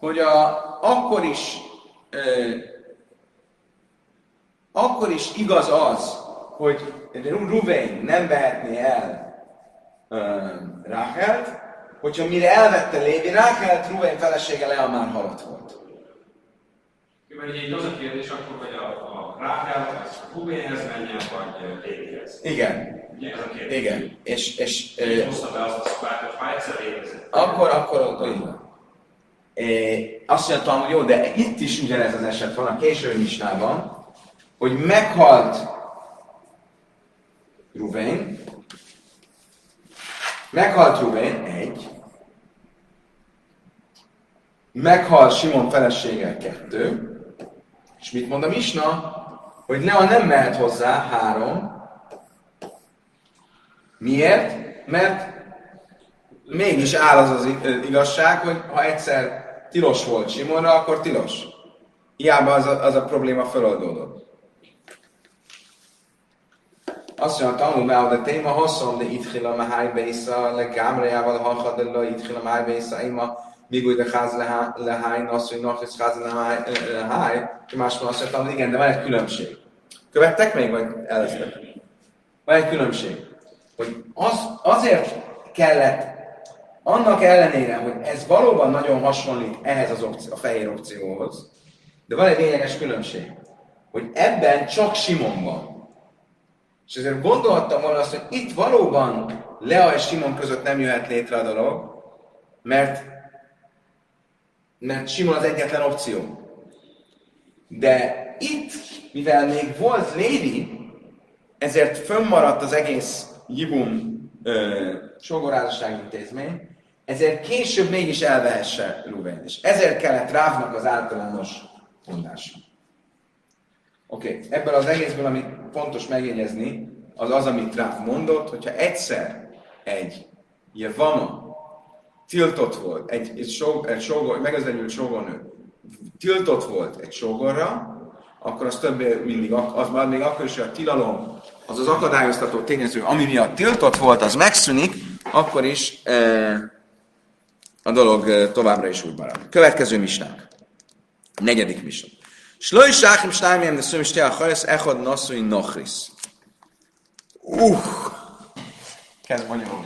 hogy a, akkor is ö, akkor is igaz az, hogy Ruvén nem vehetné el ö, Rákelt, hogyha mire elvette Lévi Rákelt, Ruvén felesége Lea már halott volt. Mert ugye így az a kérdés akkor, hogy a, a Rákel az Rubénhez menjen, vagy Lévihez. Igen, Ugye ez a kérdés. igen. És, és ö, És hozta be azt a szobát, hogy ha egyszer létezett. akkor, akkor, akkor így van. Azt mondtam, hogy jó, de itt is ugyanez az eset van a késői misnában, hogy meghalt Ruvén, meghalt Ruvén, egy, meghal Simon felesége, kettő, és mit mond a misna? Hogy Lea nem mehet hozzá, három. Miért? Mert mégis áll az az igazság, hogy ha egyszer tilos volt Simonra, akkor tilos. Hiába az a, az a probléma feloldódott. Azt mondja, tanul me a téma haszon, de itt hila me háj beisza, le gámrejával halha, de le itt hila me háj beisza, ima, míg úgy de ház le háj, nasz, hogy nasz, ház le háj, és más azt mondja, igen, de van egy különbség. Követtek még, vagy eleztek? Van egy különbség. Hogy az, azért kellett annak ellenére, hogy ez valóban nagyon hasonlít ehhez az opció, a fehér opcióhoz, de van egy lényeges különbség, hogy ebben csak Simon van. És ezért gondolhattam volna azt, hogy itt valóban Lea és Simon között nem jöhet létre a dolog, mert, mert Simon az egyetlen opció. De itt, mivel még volt Lévi, ezért fönnmaradt az egész Jibum ö, sógorázasság intézmény, ezért később mégis elvehesse Ruben. És ezért kellett Rávnak az általános mondása. Oké, okay. ebből az egészből, amit fontos megjegyezni, az az, amit Ráv mondott, hogyha egyszer egy Jevama tiltott volt, egy, egy, sóg, egy sógor, megözvenyült sógornő tiltott volt egy sógorra, akkor az többé mindig, az már még akkor is, hogy a tilalom, az az akadályoztató tényező, ami miatt tiltott volt, az megszűnik, akkor is e, a dolog továbbra is úgy marad. Következő misnánk. Negyedik misnánk. Sloj sáchim snájmiem de szöm stia hajsz echod nasszui nochris. Uh! Kezd mondjam.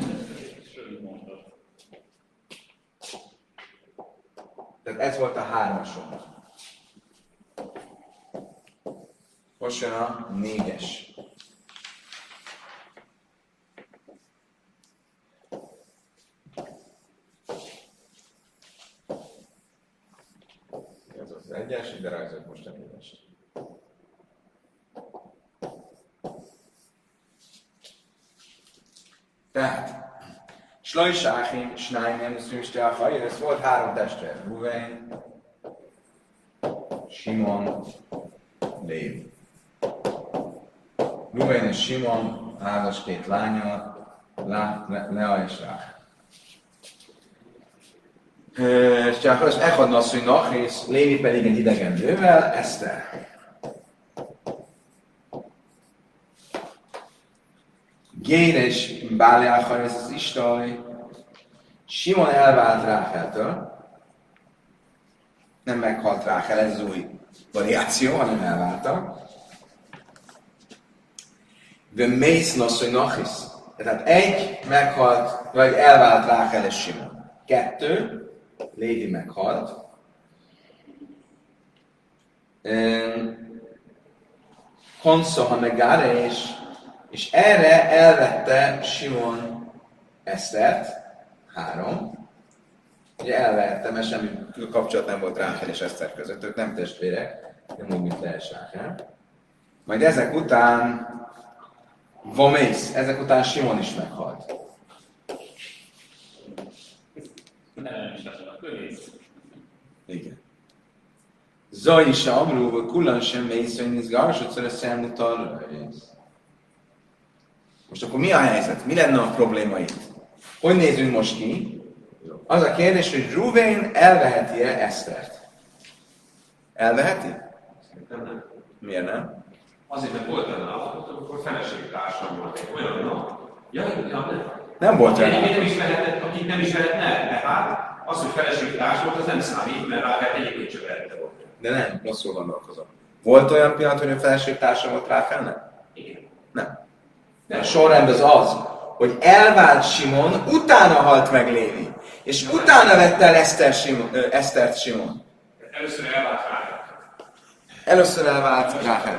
Tehát ez volt a hármasom. Most jön a négyes. Ez az egyes, ide rajzolt most a négyes. Tehát, Slajs Áchim, Snájnem, Szűnste a ez volt három testvér. Ruvain, Simon, Lévi. Ruvain és Simon, házas két lánya, Lá, Le, Lea és Rá. És csak az Echad Nasszonynak, és Lévi pedig egy idegen nővel, Eszter. Gér és Báliáchar, ez az Istaj. Simon elvált Ráheltől. Nem meghalt Ráhel, ez az új variáció, hanem elváltak. De Mész Nasszony Nachis. Tehát egy meghalt, vagy elvált Ráhel és Simon. Kettő, Lévi meghalt. Konszoha megára, és, és erre elvette Simon Esztert, három. Ugye elvette, mert semmi kapcsolat nem volt Ráhel és Eszter között, ők nem testvérek, nem úgy, mint Ráhel. Majd ezek után Vamész, ezek után Simon is meghalt. A. Igen. Zaj is amrú, hogy kullan sem mész, hogy néz garsodszor a. Most akkor mi a helyzet? Mi lenne a probléma itt? Hogy nézünk most ki? Az a kérdés, hogy Ruvén elveheti-e Esztert? Elveheti? Nem. Miért nem? Azért, mert volt olyan állapot, amikor feleségtársam volt egy olyan nap, ja, ja, nem. Nem volt Akit olyan nem is vehetett, akit nem is vehetne, de hát az, hogy feleségtárs volt, az nem számít, mert rá egyébként csak vette volt. De nem, rosszul gondolkozom. Volt olyan pillanat, hogy a feleségtársa volt Ráfelnek? Igen. Nem. De a sorrend az az, hogy elvált Simon, utána halt meg Lévi. És utána vette el Eszter Simon, ö, Esztert Simon. Először elvált rá. Először elvált Ráhel.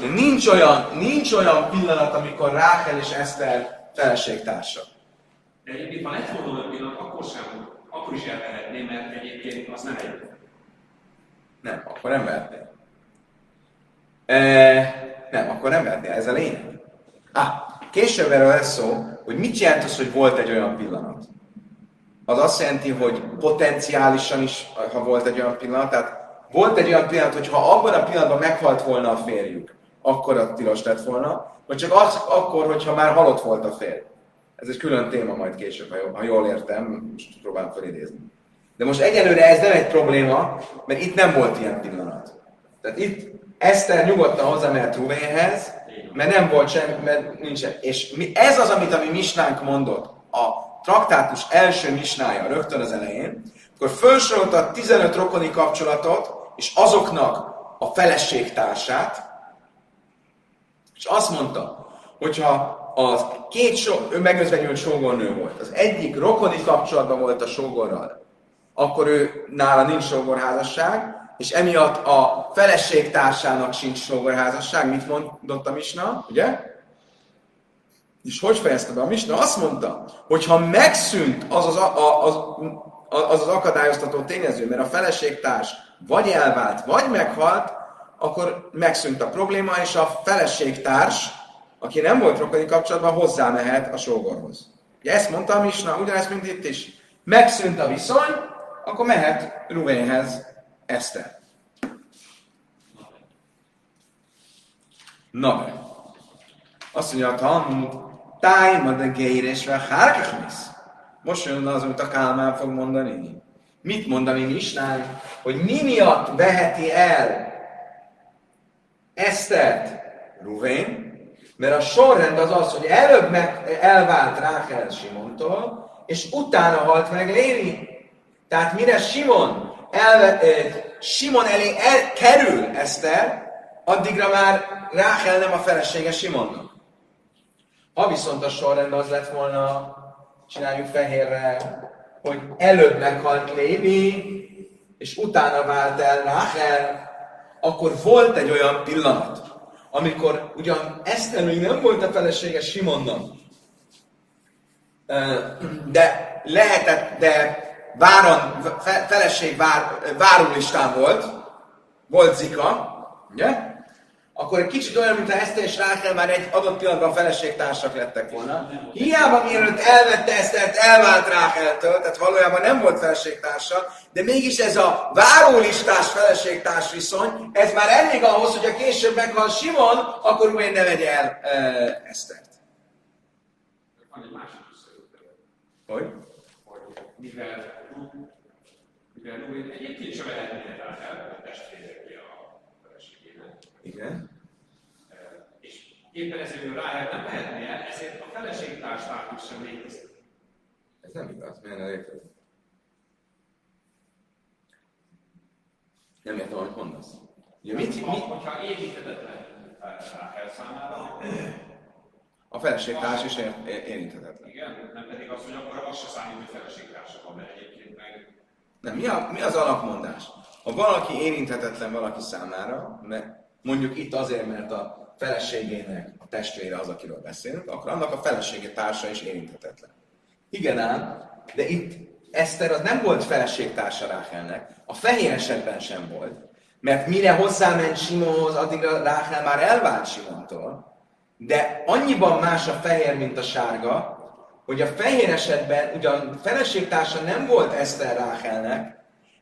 De nincs olyan, nincs olyan pillanat, amikor Ráhel és Eszter feleségtársa. De egyébként, ha lett volna olyan pillanat, akkor sem, akkor is elvehetné, mert egyébként az nem egy. Nem, akkor nem vehetné. E, nem, akkor nem vehetné, ez a lényeg. Ah, később erről lesz szó, hogy mit jelent az, hogy volt egy olyan pillanat. Az azt jelenti, hogy potenciálisan is, ha volt egy olyan pillanat, tehát volt egy olyan pillanat, hogy ha abban a pillanatban meghalt volna a férjük, akkor a tilos lett volna, vagy csak az, akkor, hogyha már halott volt a férj. Ez egy külön téma majd később, ha jól, ha jól értem, most próbálom felidézni. De most egyelőre ez nem egy probléma, mert itt nem volt ilyen pillanat. Tehát itt Eszter nyugodtan hozzámehet Ruvénhez, mert nem volt sem, mert nincsen. És mi, ez az, amit a mi misnánk mondott, a traktátus első misnája rögtön az elején, akkor felsorolta 15 rokoni kapcsolatot, és azoknak a feleségtársát, és azt mondta, hogyha az két so, ő megözvenyült sógornő volt, az egyik rokoni kapcsolatban volt a sógorral, akkor ő nála nincs sógorházasság, és emiatt a feleségtársának sincs sógorházasság, mit mondott a Misna, ugye? És hogy fejezte be a Misna? Azt mondta, hogy ha megszűnt az az, a, az, az, az akadályoztató tényező, mert a feleségtárs vagy elvált, vagy meghalt, akkor megszűnt a probléma, és a feleségtárs, aki nem volt rokoni kapcsolatban, hozzámehet a sógorhoz. Ugye ezt mondta a Misna, ugyanezt, mint itt is. Megszűnt a viszony, akkor mehet Ruvénhez Eszter. Na be. Azt mondja a Talmud, tájma de géresve hárkachmisz. Most jön az, amit a Kálmán fog mondani. Mit mondani Misnán? Hogy mi miatt veheti el Esztert Ruvén? Mert a sorrend az az, hogy előbb meg elvált Rákel Simontól, és utána halt meg Lévi. Tehát mire Simon, elve, eh, Simon elé el, kerül Eszter, addigra már Rákel nem a felesége Simonnak. Ha viszont a sorrend az lett volna, csináljuk fehérre, hogy előbb meghalt Lévi, és utána vált el Rákel, akkor volt egy olyan pillanat, amikor ugyan Eszter még nem volt a felesége Simonnak, de lehetett, de váron, fe, feleség vár, várólistán volt, volt Zika, ugye? Akkor egy kicsit olyan, mint Eszter és Rákel már egy adott pillanatban feleségtársak lettek volna. Hiába mielőtt elvette Esztert, elvált Rákeltől, tehát valójában nem volt feleségtársa, de mégis ez a várólistás feleségtárs viszony, ez már elég ahhoz, hogy a később meghal Simon, akkor úgy ne vegye el e, Esztert. Hogy? mivel mivel egyébként sem vehetné rá el a testvéreki a feleségének, Igen. eh, és éppen ezért Ráhel nem vehetné el, ezért a feleségtárs státusz sem létezik. Ez nem igaz, miért nem érted? Nem értem, amit mondasz. Ugye, mit, Ha, mi, hogyha érinthetetlen Ráhel számára, a feleségtárs is ér, ér, érinthetetlen. igen, nem pedig az, hogy akkor az se számít, hogy feleségtársa van, mert egyébként meg Nem, mi, a, mi az alapmondás? Ha valaki érinthetetlen valaki számára, mert mondjuk itt azért, mert a feleségének a testvére az, akiről beszélünk, akkor annak a felesége társa is érinthetetlen. Igen ám, de itt Eszter az nem volt feleségtársa Ráhelnek, a fehér esetben sem volt, mert mire hozzáment Simonhoz, addigra Ráhel már elvált Simontól, de annyiban más a fehér, mint a sárga, hogy a fehér esetben ugyan feleségtársa nem volt Eszter Ráhelnek,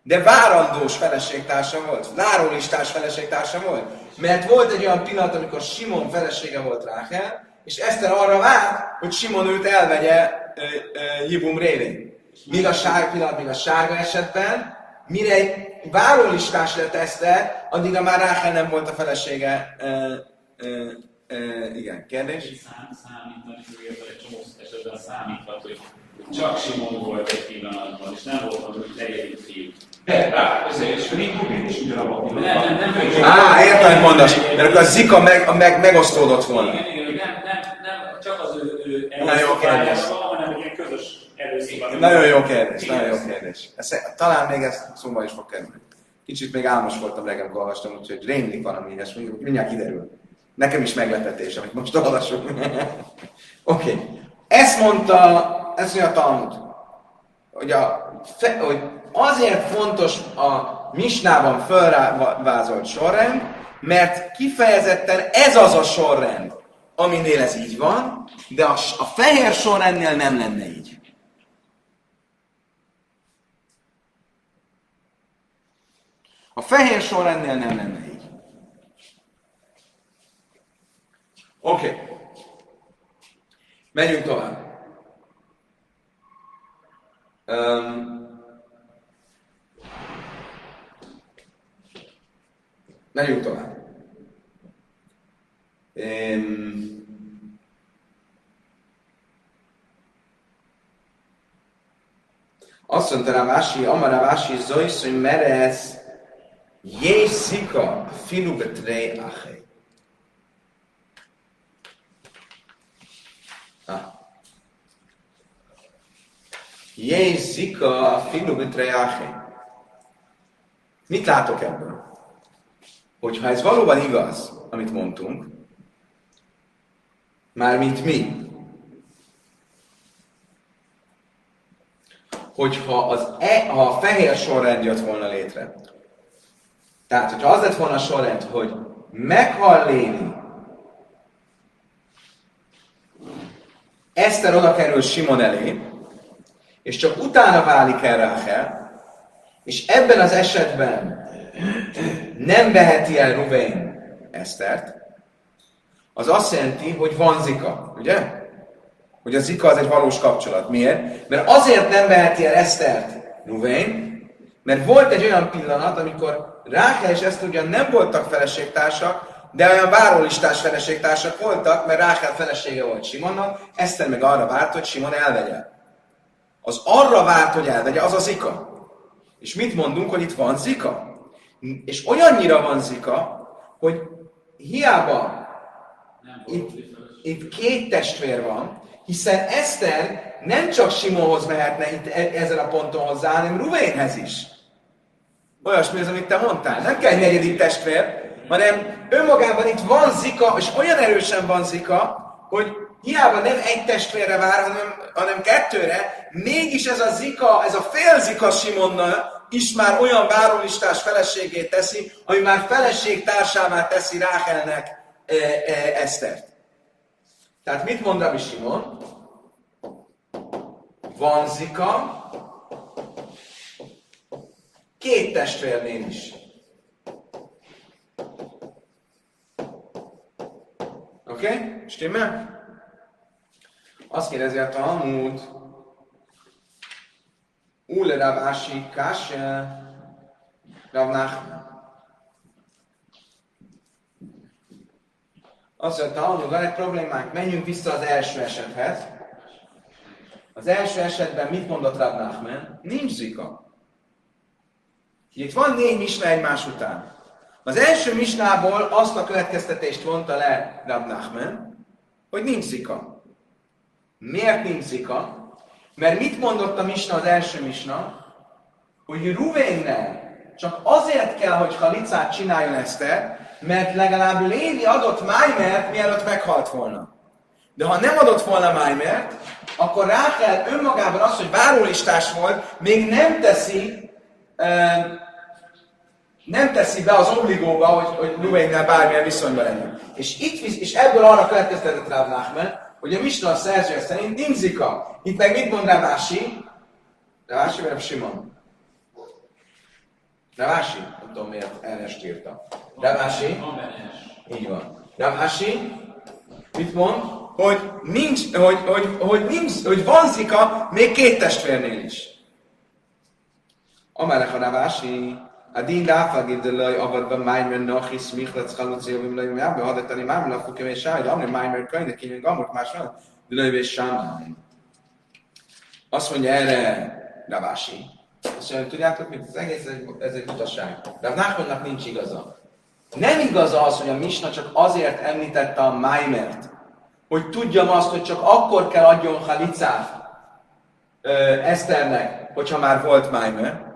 de várandós feleségtársa volt, lárólistás feleségtársa volt. Mert volt egy olyan pillanat, amikor Simon felesége volt Ráhel, és Eszter arra várt, hogy Simon őt elvegye Jibum révén. Míg a sárga pillanat, míg a sárga esetben, mire egy várólistás lett Eszter, addigra már Ráhel nem volt a felesége. Ö, ö, ö, igen, kérdés? Szám, számítani, egy csomó esetben számíthat, hogy csak Simon volt egy pillanatban, és nem volt hogy negyedik fiú. A. Á, értem, hogy mondasz, mert akkor a Zika meg, meg, megosztódott volna. Igen, igen, nem, nem, nem csak az ő, ő Na, jó kérdés. hanem ilyen közös. Nagyon jó kérdés, nagyon jó kérdés. Ez, talán még ez szóba is fog kerülni. Kicsit még álmos voltam reggel, amikor olvastam, úgyhogy rémlik valami ilyesmi, mindjárt kiderül. Nekem is meglepetés, amit most olvasok. (laughs) Oké. Okay. Ezt mondta, ezt mondja a Talmud, hogy, a, hogy azért fontos a Misnában felvázolt sorrend, mert kifejezetten ez az a sorrend, aminél ez így van, de a, a fehér sorrendnél nem lenne így. A fehér sorrendnél nem lenne így. Oké. Okay. Menjünk tovább. Um, menjünk tovább. Um, azt mondta Ravási, Amara Ravási, Zoisz, hogy merez Jézika filu betrei achei. Ah. Jézika filu betrei achei. Mit látok ebből? Hogyha ez valóban igaz, amit mondtunk, mármint mi, hogyha az e, ha a fehér sorrend jött volna létre, tehát, hogyha az lett volna a sorrend, hogy meghal Léni, Eszter oda kerül Simon elé, és csak utána válik el Ráhel, és ebben az esetben nem veheti el Ruvén Esztert, az azt jelenti, hogy van zika, ugye? Hogy a zika az egy valós kapcsolat. Miért? Mert azért nem veheti el Esztert Ruvén, mert volt egy olyan pillanat, amikor Rákel és Eszter ugyan nem voltak feleségtársak, de olyan várólistás feleségtársak voltak, mert Rákel felesége volt Simonnak, Eszter meg arra várt, hogy Simon elvegye. Az arra várt, hogy elvegye, az a zika. És mit mondunk, hogy itt van zika? És olyannyira van zika, hogy hiába itt, itt két testvér van, hiszen Eszter nem csak Simonhoz mehetne itt e- ezen a ponton hozzá, hanem Ruvénhez is. Olyasmi az, amit te mondtál. Nem kell egy negyedik testvér, hanem önmagában itt van zika, és olyan erősen van zika, hogy hiába nem egy testvérre vár, hanem, hanem kettőre, mégis ez a zika, ez a fél zika Simonnal is már olyan várólistás feleségét teszi, ami már feleség társává teszi Ráhelnek e, e, Esztert. Tehát mit mond Rabbi Simon? Van zika, két testvérnél is. Oké? Okay? Stimmel? Azt kérdezi a Talmud, Ule Ravási Kásja Rav Nachman. Azt mondja, Talmud, van egy problémánk, menjünk vissza az első esethez. Az első esetben mit mondott Rav Nachman? Nincs zika. Itt van négy misna egymás után. Az első misnából azt a következtetést vonta le Rab Nachman, hogy nincs zika. Miért nincs zika? Mert mit mondott a misna az első misna? Hogy Ruvénnel csak azért kell, hogy halicát csináljon Eszter, mert legalább Lévi adott Májmert, mielőtt meghalt volna. De ha nem adott volna Májmert, akkor Rákel önmagában az, hogy várólistás volt, még nem teszi nem teszi be az obligóba, hogy, hogy Ruveinnel bármilyen viszonyban legyen. És itt és ebből arra következtetett Rav Nachman, hogy a Misna szerzője szerint nincs zika. Itt meg mit mond Ravási? Ravási vagy Simon? Ravási? Nem tudom miért elnest írta. Benne Így van. Ravási? Mit mond? Hogy nincs, hogy, hogy, hogy, nincs, hogy van zika még két testvérnél is. Amelech a Ravási, din dáfagid de laj avadban májmer nachi smichlet chalutzi javim laj jábe hadatani májmer lafukim és sáj, de amri májmer könynek kinyön gamok más van, de laj és sámány. Azt mondja erre Ravási. Azt mondja, tudjátok mit? Az egész ez egy, utaság. De a Nachmannak nincs igaza. Nem igaz az, hogy a Misna csak azért említette a Májmert, hogy tudjam azt, hogy csak akkor kell adjon halicát Eszternek, hogyha már volt Májmer.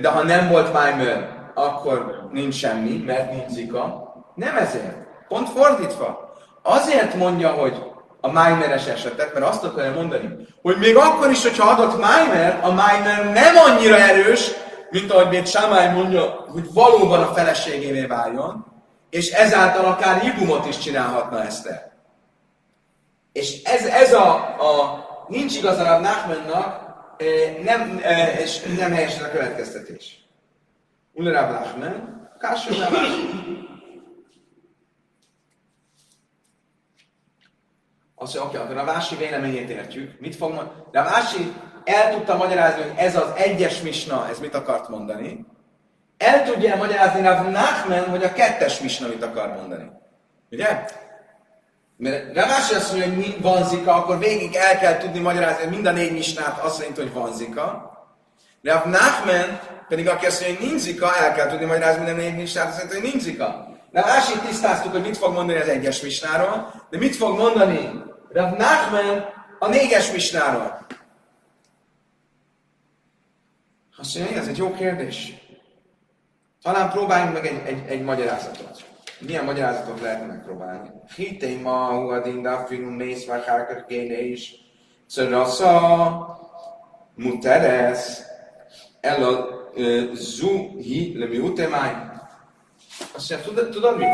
De ha nem volt Májmer, akkor nincs semmi, mert nincs zika. Nem ezért. Pont fordítva. Azért mondja, hogy a Májmeres esetet, mert azt akarja mondani, hogy még akkor is, hogyha adott Májmer, a Májmer nem annyira erős, mint ahogy még Sámály mondja, hogy valóban a feleségévé váljon, és ezáltal akár Jibumot is csinálhatna Eszter. És ez, ez a, a nincs Nachmannak, eh, nem, és nem helyes a következtetés. Ule Rav Nachman, Kássó Rav Azt mondja, oké, akkor a Vási véleményét értjük. Mit fog mondani? De a Vási el tudta magyarázni, hogy ez az egyes misna, ez mit akart mondani. El tudja magyarázni Rav Nachman, hogy a kettes misna mit akar mondani. Ugye? Mert Ravási azt mondja, hogy mi van zika, akkor végig el kell tudni magyarázni, mind a négy misnát azt szerint, hogy van zika. A Nachman pedig aki azt mondja, hogy nincs zika, el kell tudni magyarázni minden négy misnát, azt szerint, hogy nincs zika. De Rási tisztáztuk, hogy mit fog mondani az egyes misnáról, de mit fog mondani Rav Nachman a négyes misnáról. Azt mondja, ez egy jó kérdés. Talán próbáljunk meg egy, egy, egy magyarázatot. Milyen magyarázatot lehetne megpróbálni? Hitei ma, huadin, dafin, mész, vagy hárkar, kéne is. Szörasza, muteres, el a zuhi, le mi utemány. Azt mondja, tudod, tudod mit?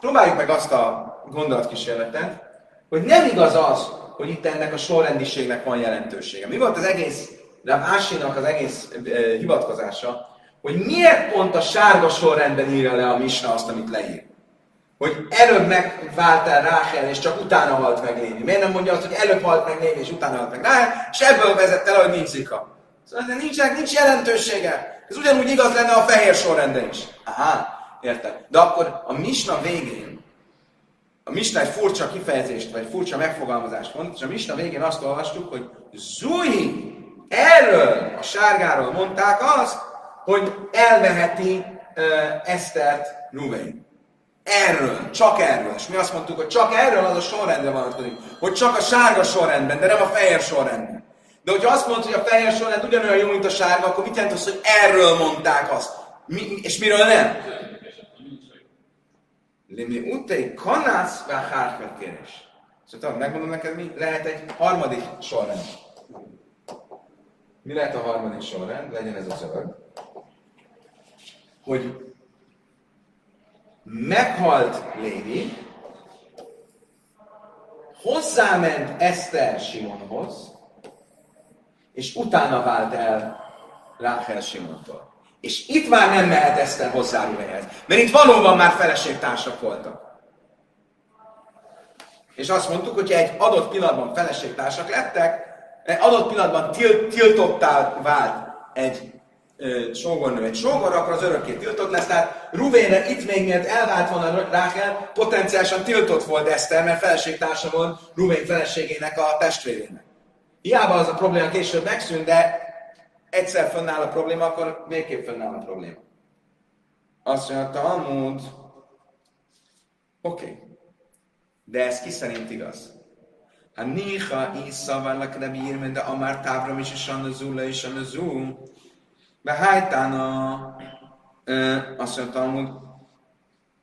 Próbáljuk meg azt a gondolatkísérletet, hogy nem igaz az, hogy itt ennek a sorrendiségnek van jelentősége. Mi volt az egész, de Ásinak az egész e, hivatkozása, hogy miért pont a sárga sorrendben írja le a Misna azt, amit leír. Hogy előbb megvált el Ráhel, és csak utána halt meg Lévi. Miért nem mondja azt, hogy előbb halt meg Lévi, és utána halt meg Ráhel, és ebből vezette el, hogy nincs zika. Szóval de nincs, nincs jelentősége. Ez ugyanúgy igaz lenne a fehér sorrendben is. Aha, érted. De akkor a Misna végén, a Misna egy furcsa kifejezést, vagy furcsa megfogalmazást mond, és a Misna végén azt olvastuk, hogy Zui, erről a sárgáról mondták azt, hogy elveheti uh, Esztert Ruvain. Erről, csak erről. És mi azt mondtuk, hogy csak erről az a sorrendre vonatkozik. Hogy csak a sárga sorrendben, de nem a fehér sorrendben. De hogyha azt mondod, hogy a fehér sorrend ugyanolyan jó, mint a sárga, akkor mit jelent az, hogy erről mondták azt? Mi, és miről nem? Limi utei kanász vá hárkatkérés. Szóval megmondom neked, mi lehet egy harmadik sorrend. Mi lehet a harmadik sorrend? Legyen ez a szöveg. Hogy meghalt Lévi, hozzáment Eszter Simonhoz, és utána vált el Ráhel Simontól. És itt már nem mehet Eszter hozzá Ruvéhez, mert itt valóban már feleségtársak voltak. És azt mondtuk, hogy egy adott pillanatban feleségtársak lettek, adott pillanatban til, tiltottá vált egy sógornő egy sógor, akkor az örökké tiltott lesz. Tehát Ruvénre itt még miért elvált volna Rákel, potenciálisan tiltott volt Eszter, mert feleségtársa volt Ruvén feleségének a testvérének. Hiába az a probléma később megszűnt, de egyszer fönnáll a probléma, akkor végképp fönnáll a probléma. Azt mondja, Talmud, oké, okay. de ez ki szerint igaz? Ha néha Isza vannak nem ír, de Amár Távram is, és a Zula és a Zú, Behájtána, azt mondja Talmud,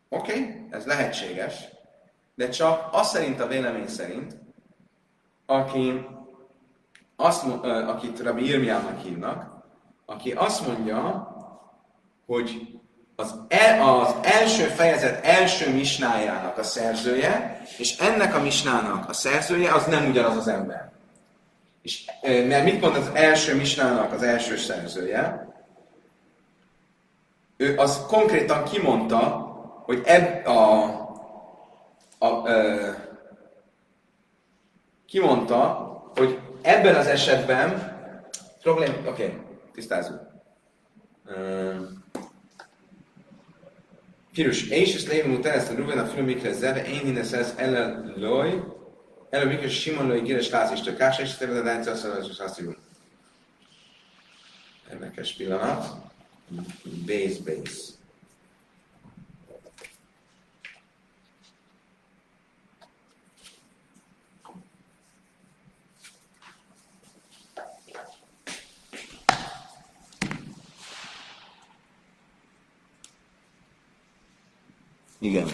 oké, ez lehetséges, de csak az szerint a vélemény szerint, aki azt, akit Rabbi Irmiának hívnak, aki azt mondja, hogy az, el, az első fejezet első misnájának a szerzője, és ennek a misnának a szerzője az nem ugyanaz az ember. És, mert mit mond az első misnának az első szerzője? Ő az konkrétan kimondta, hogy ebb a, a ö, kimondta, hogy ebben az esetben problém, oké, okay, tisztázzuk. Pirus, és ezt lévő után ezt a Ruben a filmikre zeve, én hinne ez ellen loj, ellen mikor Simon loj gires lász és tökás, és te a dánca, azt és azt. Érdekes pillanat. Base, base. Igen.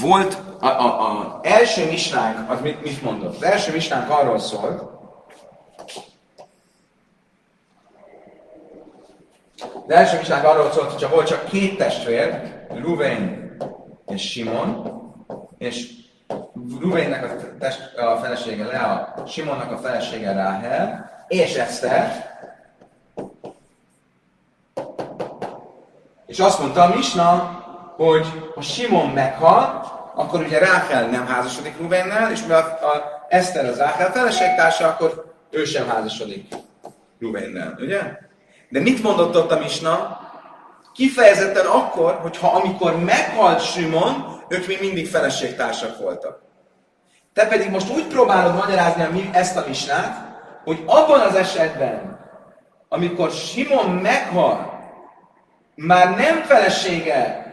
Volt, a, a, a első misnánk, az mit, mit mondott? Az első misnánk arról szólt, az első misnánk arról szólt, hogy volt csak két testvér, Ruven és Simon, és Ruvénnek a, test, a felesége Lea, Simonnak a felesége Ráhel, és Eszter, és azt mondta a Misna, hogy ha Simon meghal, akkor ugye Rákel nem házasodik Ruvennel, és mivel a, a Eszter az Rákel feleségtársa, akkor ő sem házasodik Ruvennel, ugye? De mit mondott ott a Misna? Kifejezetten akkor, hogyha amikor meghalt Simon, ők még mindig feleségtársak voltak. Te pedig most úgy próbálod magyarázni a, ezt a misnát, hogy abban az esetben, amikor Simon meghal, már nem felesége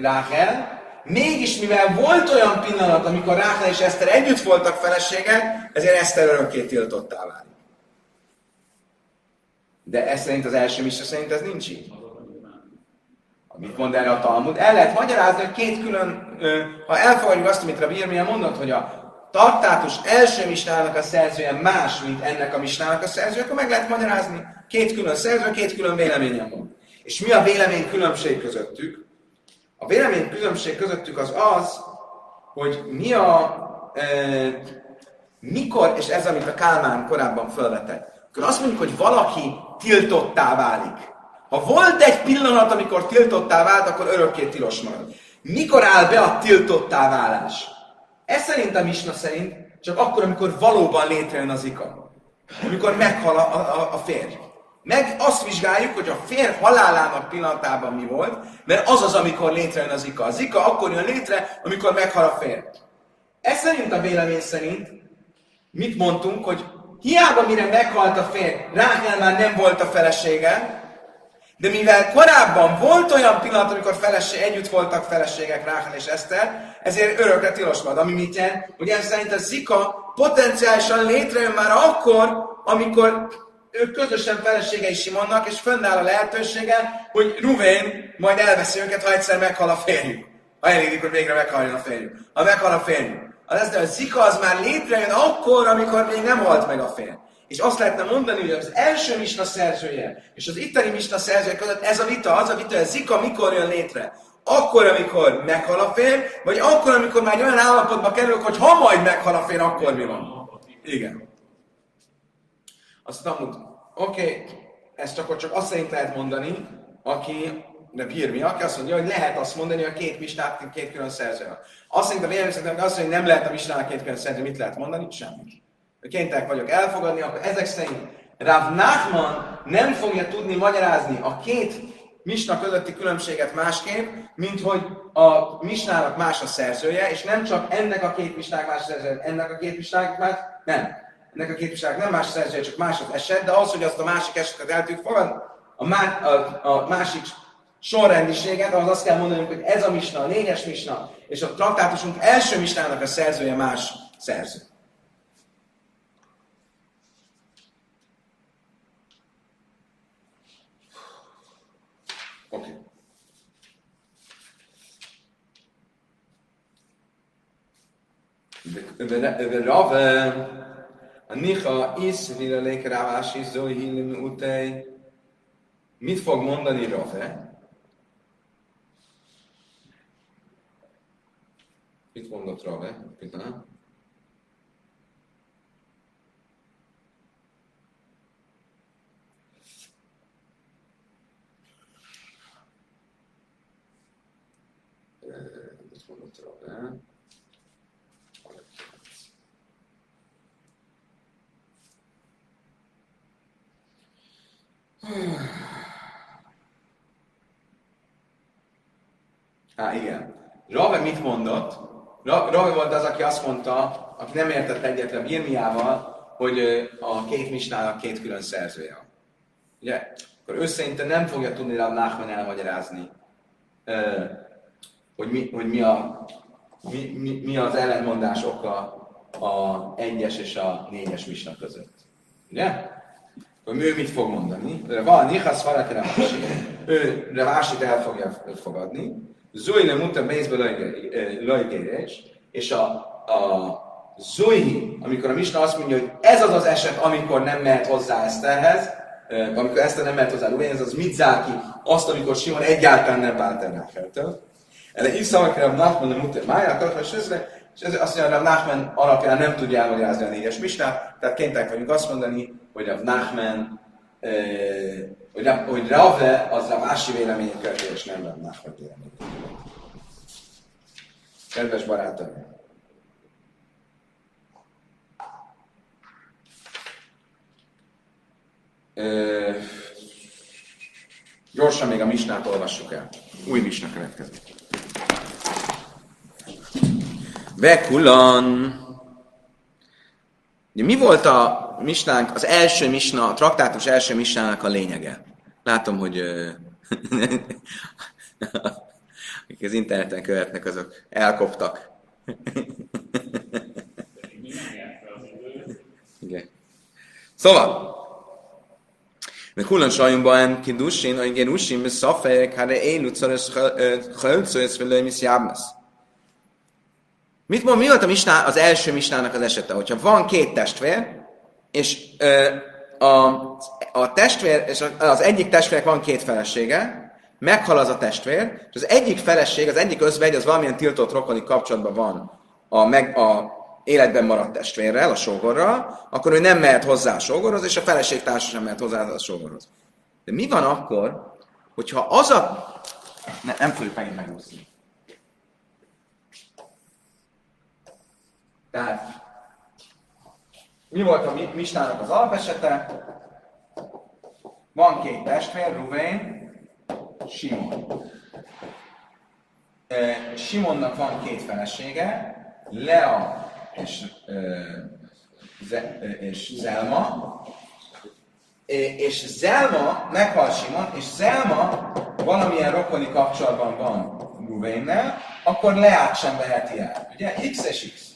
Ráhel, mégis mivel volt olyan pillanat, amikor Ráhel és Eszter együtt voltak feleségek, ezért Eszter örökké tiltottá válik. De ez szerint az első misra szerint ez nincs így. Mit mond erre a Talmud? El lehet magyarázni, hogy két külön, ha elfogadjuk azt, amit Rabbi Irmia mondott, hogy a tartátus első misnának a szerzője más, mint ennek a misnának a szerzője, akkor meg lehet magyarázni. Két külön szerző, két külön véleményem van. És mi a vélemény különbség közöttük? A vélemény különbség közöttük az az, hogy mi a, e, mikor, és ez, amit a Kálmán korábban felvetett, akkor azt mondjuk, hogy valaki tiltottá válik. Ha volt egy pillanat, amikor tiltottá vált, akkor örökké tilos marad. Mikor áll be a tiltottá válás? Ez szerint a Misna szerint csak akkor, amikor valóban létrejön az ika. Amikor meghal a, a, a férj. Meg azt vizsgáljuk, hogy a férj halálának pillanatában mi volt, mert az az, amikor létrejön az ika. Az ika akkor jön létre, amikor meghal a férj. Ez szerint a vélemény szerint mit mondtunk, hogy hiába mire meghalt a férj, Ráhel már nem volt a felesége, de mivel korábban volt olyan pillanat, amikor feleség, együtt voltak feleségek Ráhel és Eszter, ezért örökre tilos volt. Ami mit jelent? Hogy ez szerint a zika potenciálisan létrejön már akkor, amikor ők közösen feleségei Simonnak, és fönnáll a lehetősége, hogy Ruvén majd elveszi őket, ha egyszer meghal a férjük. Ha elérik, hogy végre meghaljon a férjük. Ha meghal a férjük. Az ezt, hogy a zika az már létrejön akkor, amikor még nem halt meg a férj. És azt lehetne mondani, hogy az első misna szerzője és az itteni misna szerzője között ez a vita, az a vita, hogy a zika mikor jön létre. Akkor, amikor meghal a férj, vagy akkor, amikor már olyan állapotba kerülök, hogy ha majd meghal a férj, akkor mi van? Igen. Azt Talmud, oké, okay, ezt akkor csak azt szerint lehet mondani, aki de Pirmi, aki azt mondja, hogy lehet azt mondani, hogy a két misnát két külön szerző. Azt szerint a vélemény szerint, azt mondja, hogy nem lehet a misnának két külön szerző, mit lehet mondani? Semmit. Kénytelenek vagyok elfogadni, akkor ezek szerint Rav Nachman nem fogja tudni magyarázni a két misna közötti különbséget másképp, mint hogy a misnának más a szerzője, és nem csak ennek a két misnának más a szerzője, ennek a két misnának más, nem ennek a képviselőnek nem más szerzője, csak más az eset, de az, hogy azt a másik esetet el tudjuk fogadni, a, má, a, a másik sorrendiséget, ahhoz azt kell mondanunk, hogy ez a misna, a négyes misna, és a traktátusunk első misnának a szerzője más szerző. Oké. Okay. Över, över, a Niha is vilelék rávási zohilim utej. Mit fog mondani Rafe? Mit mondott Rave? Pitana? Mit mondott Rave? Á, igen. Rave mit mondott? Ra- Rave volt az, aki azt mondta, aki nem értett egyet a Birmiával, hogy a két misnának két külön szerzője van. Ugye? Akkor ő szerintem nem fogja tudni Rav Nachman elmagyarázni, hogy mi, hogy mi, a, mi, mi, mi az ellentmondás oka a egyes és a négyes misna között. Ugye? Akkor ő mit fog mondani? Van, Nichasz Farak Ravási. Ő Ravásit el fogja fogadni. Zújne muta mézbe lajgérés, és a, a Zújhi, amikor a Misna azt mondja, hogy ez az az eset, amikor nem mehet hozzá Eszterhez, ö, amikor Eszter nem mehet hozzá Ruben, ez az mit zár ki azt, amikor Simon egyáltalán nem vált el Rákeltől. Erre így szavak Rav Nachman a mutat máját, tartás ezre, és ez azt mondja, hogy Rav Nachman alapján nem tudja elmagyarázni a négyes misnát, tehát kénytelenek vagyunk azt mondani, hogy Rav Nachman, hogy, Rav- hogy Rave az Rav Ási véleménye követő, és nem Rav Nachman véleménye. Kedves barátaim! Ö, gyorsan még a misnát olvassuk el. Új misna következik. Vekulan. Mi volt a misnánk, az első misna, a traktátus első misnának a lényege? Látom, hogy (laughs) akik az interneten követnek, azok elkoptak. (laughs) Igen. Szóval, de kulan sajumban en kidusin, hogy genusin, bez szafejek, hát én utcaros hölcősz, vele mis jábmasz. Mit mond, mi volt a misná, az első misnának az esete? Hogyha van két testvér, és a, a testvér, és az egyik testvérnek van két felesége, meghal az a testvér, és az egyik feleség, az egyik özvegy, az valamilyen tiltott rokoni kapcsolatban van a, meg, a életben maradt testvérrel, a sógorral, akkor ő nem mehet hozzá a sógorhoz, és a feleség társa sem mehet hozzá a sógorhoz. De mi van akkor, hogyha az a... Ne, nem fogjuk megint megúszni. Tehát mi volt a mi- mistának az alapesete? Van két testvér, Ruvén, Simon. Simonnak van két felesége, Lea és, és Zelma, és Zelma, meghal Simon, és Zelma valamilyen rokoni kapcsolatban van Ruvénnel, akkor Leát sem veheti el. Ugye? X és X.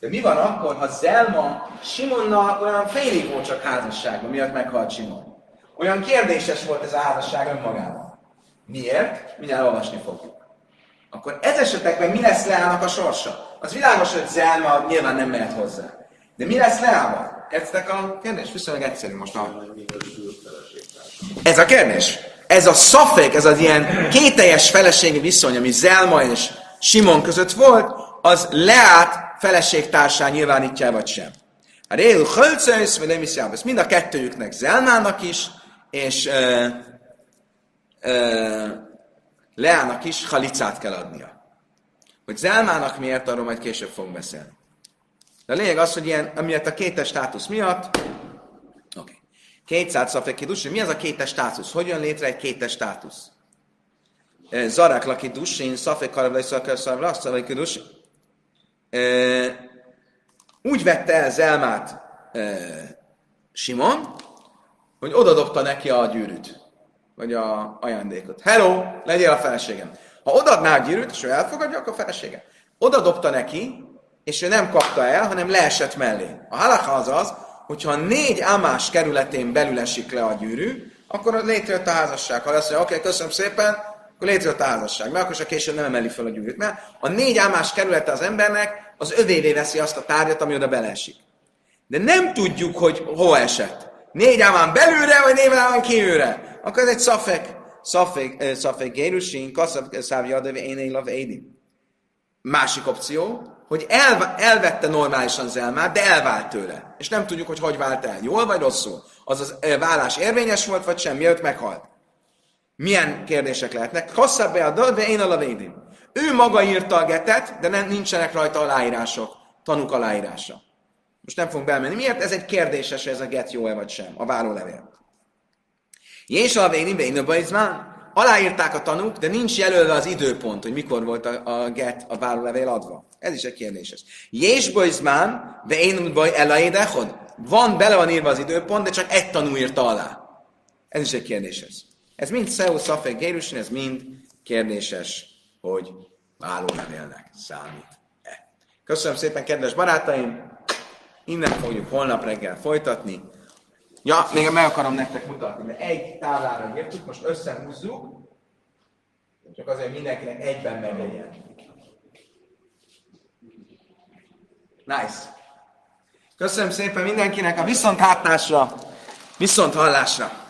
De mi van akkor, ha Zelma Simonnal olyan félig volt csak házasságban, miatt meghalt Simon? Olyan kérdéses volt ez a házasság önmagában. Miért? Mindjárt olvasni fogjuk. Akkor ez esetekben mi lesz Leának a sorsa? Az világos, hogy Zelma nyilván nem mehet hozzá. De mi lesz Leával? Értitek a kérdés? Viszonylag egyszerű most a... Ez a kérdés. Ez a szafék, ez az ilyen kételjes feleségi viszony, ami Zelma és Simon között volt, az Leát feleségtársán nyilvánítja vagy sem. A Rél Hölcös, vagy nem is Jábesz. Mind a kettőjüknek Zelmának is, és ö, ö, Leának is halicát kell adnia. Hogy Zelmának miért, arról majd később fogunk beszélni. De a lényeg az, hogy ilyen, amiatt a kétes státusz miatt, oké, okay. 200 szafek kidus, mi az a kétes státusz? Hogy jön létre egy kétes státusz? Zarák laki dusin, szafek karabelai szakar szarvra, szafek kidus. Úgy vette el Zelmát Simon, hogy odadobta neki a gyűrűt, vagy a ajándékot. Hello, legyél a feleségem. Ha odadná a gyűrűt, és ő elfogadja, akkor a felesége. Oda dobta neki, és ő nem kapta el, hanem leesett mellé. A halakha az az, hogyha négy ámás kerületén belül esik le a gyűrű, akkor létrejött a házasság. Ha azt mondja, oké, okay, köszönöm szépen, akkor létrejött a házasság. Mert akkor se később nem emeli fel a gyűrűt. Mert a négy ámás kerülete az embernek az övévé veszi azt a tárgyat, ami oda beleesik. De nem tudjuk, hogy hova esett. Négy ámán belülre, vagy négy ámán kívülre. akkor ez egy szafek, szafek, ö, szafek gérusin, kasszab szávja adöve én élav édi. Másik opció, hogy el, elvette normálisan az elmát, de elvált tőle. És nem tudjuk, hogy hogy vált el. Jól vagy rosszul? Az az ö, vállás érvényes volt, vagy sem, mielőtt meghalt. Milyen kérdések lehetnek? Kasszab be a de én a védim. Ő maga írta a getet, de nem, nincsenek rajta aláírások, tanúk aláírása. Most nem fogunk belmenni. Miért? Ez egy kérdéses, ez a get jó-e vagy sem, a várólevél. Jés a véni bénőbe Aláírták a tanúk, de nincs jelölve az időpont, hogy mikor volt a, a get, a várólevél adva. Ez is egy kérdéses. Jés bajzmán, én baj elaédechod. Van, bele van írva az időpont, de csak egy tanú írta alá. Ez is egy kérdéses. Ez mind Szeu, Szafek, Gérusin, ez mind kérdéses, hogy vállólevélnek számít-e. Köszönöm szépen, kedves barátaim! Innen fogjuk holnap reggel folytatni. Ja, még meg akarom nektek mutatni, mert egy táblára írtuk, most összehúzzuk, csak azért mindenkinek egyben meglegyen. Nice. Köszönöm szépen mindenkinek a viszonthátásra, viszont hallásra.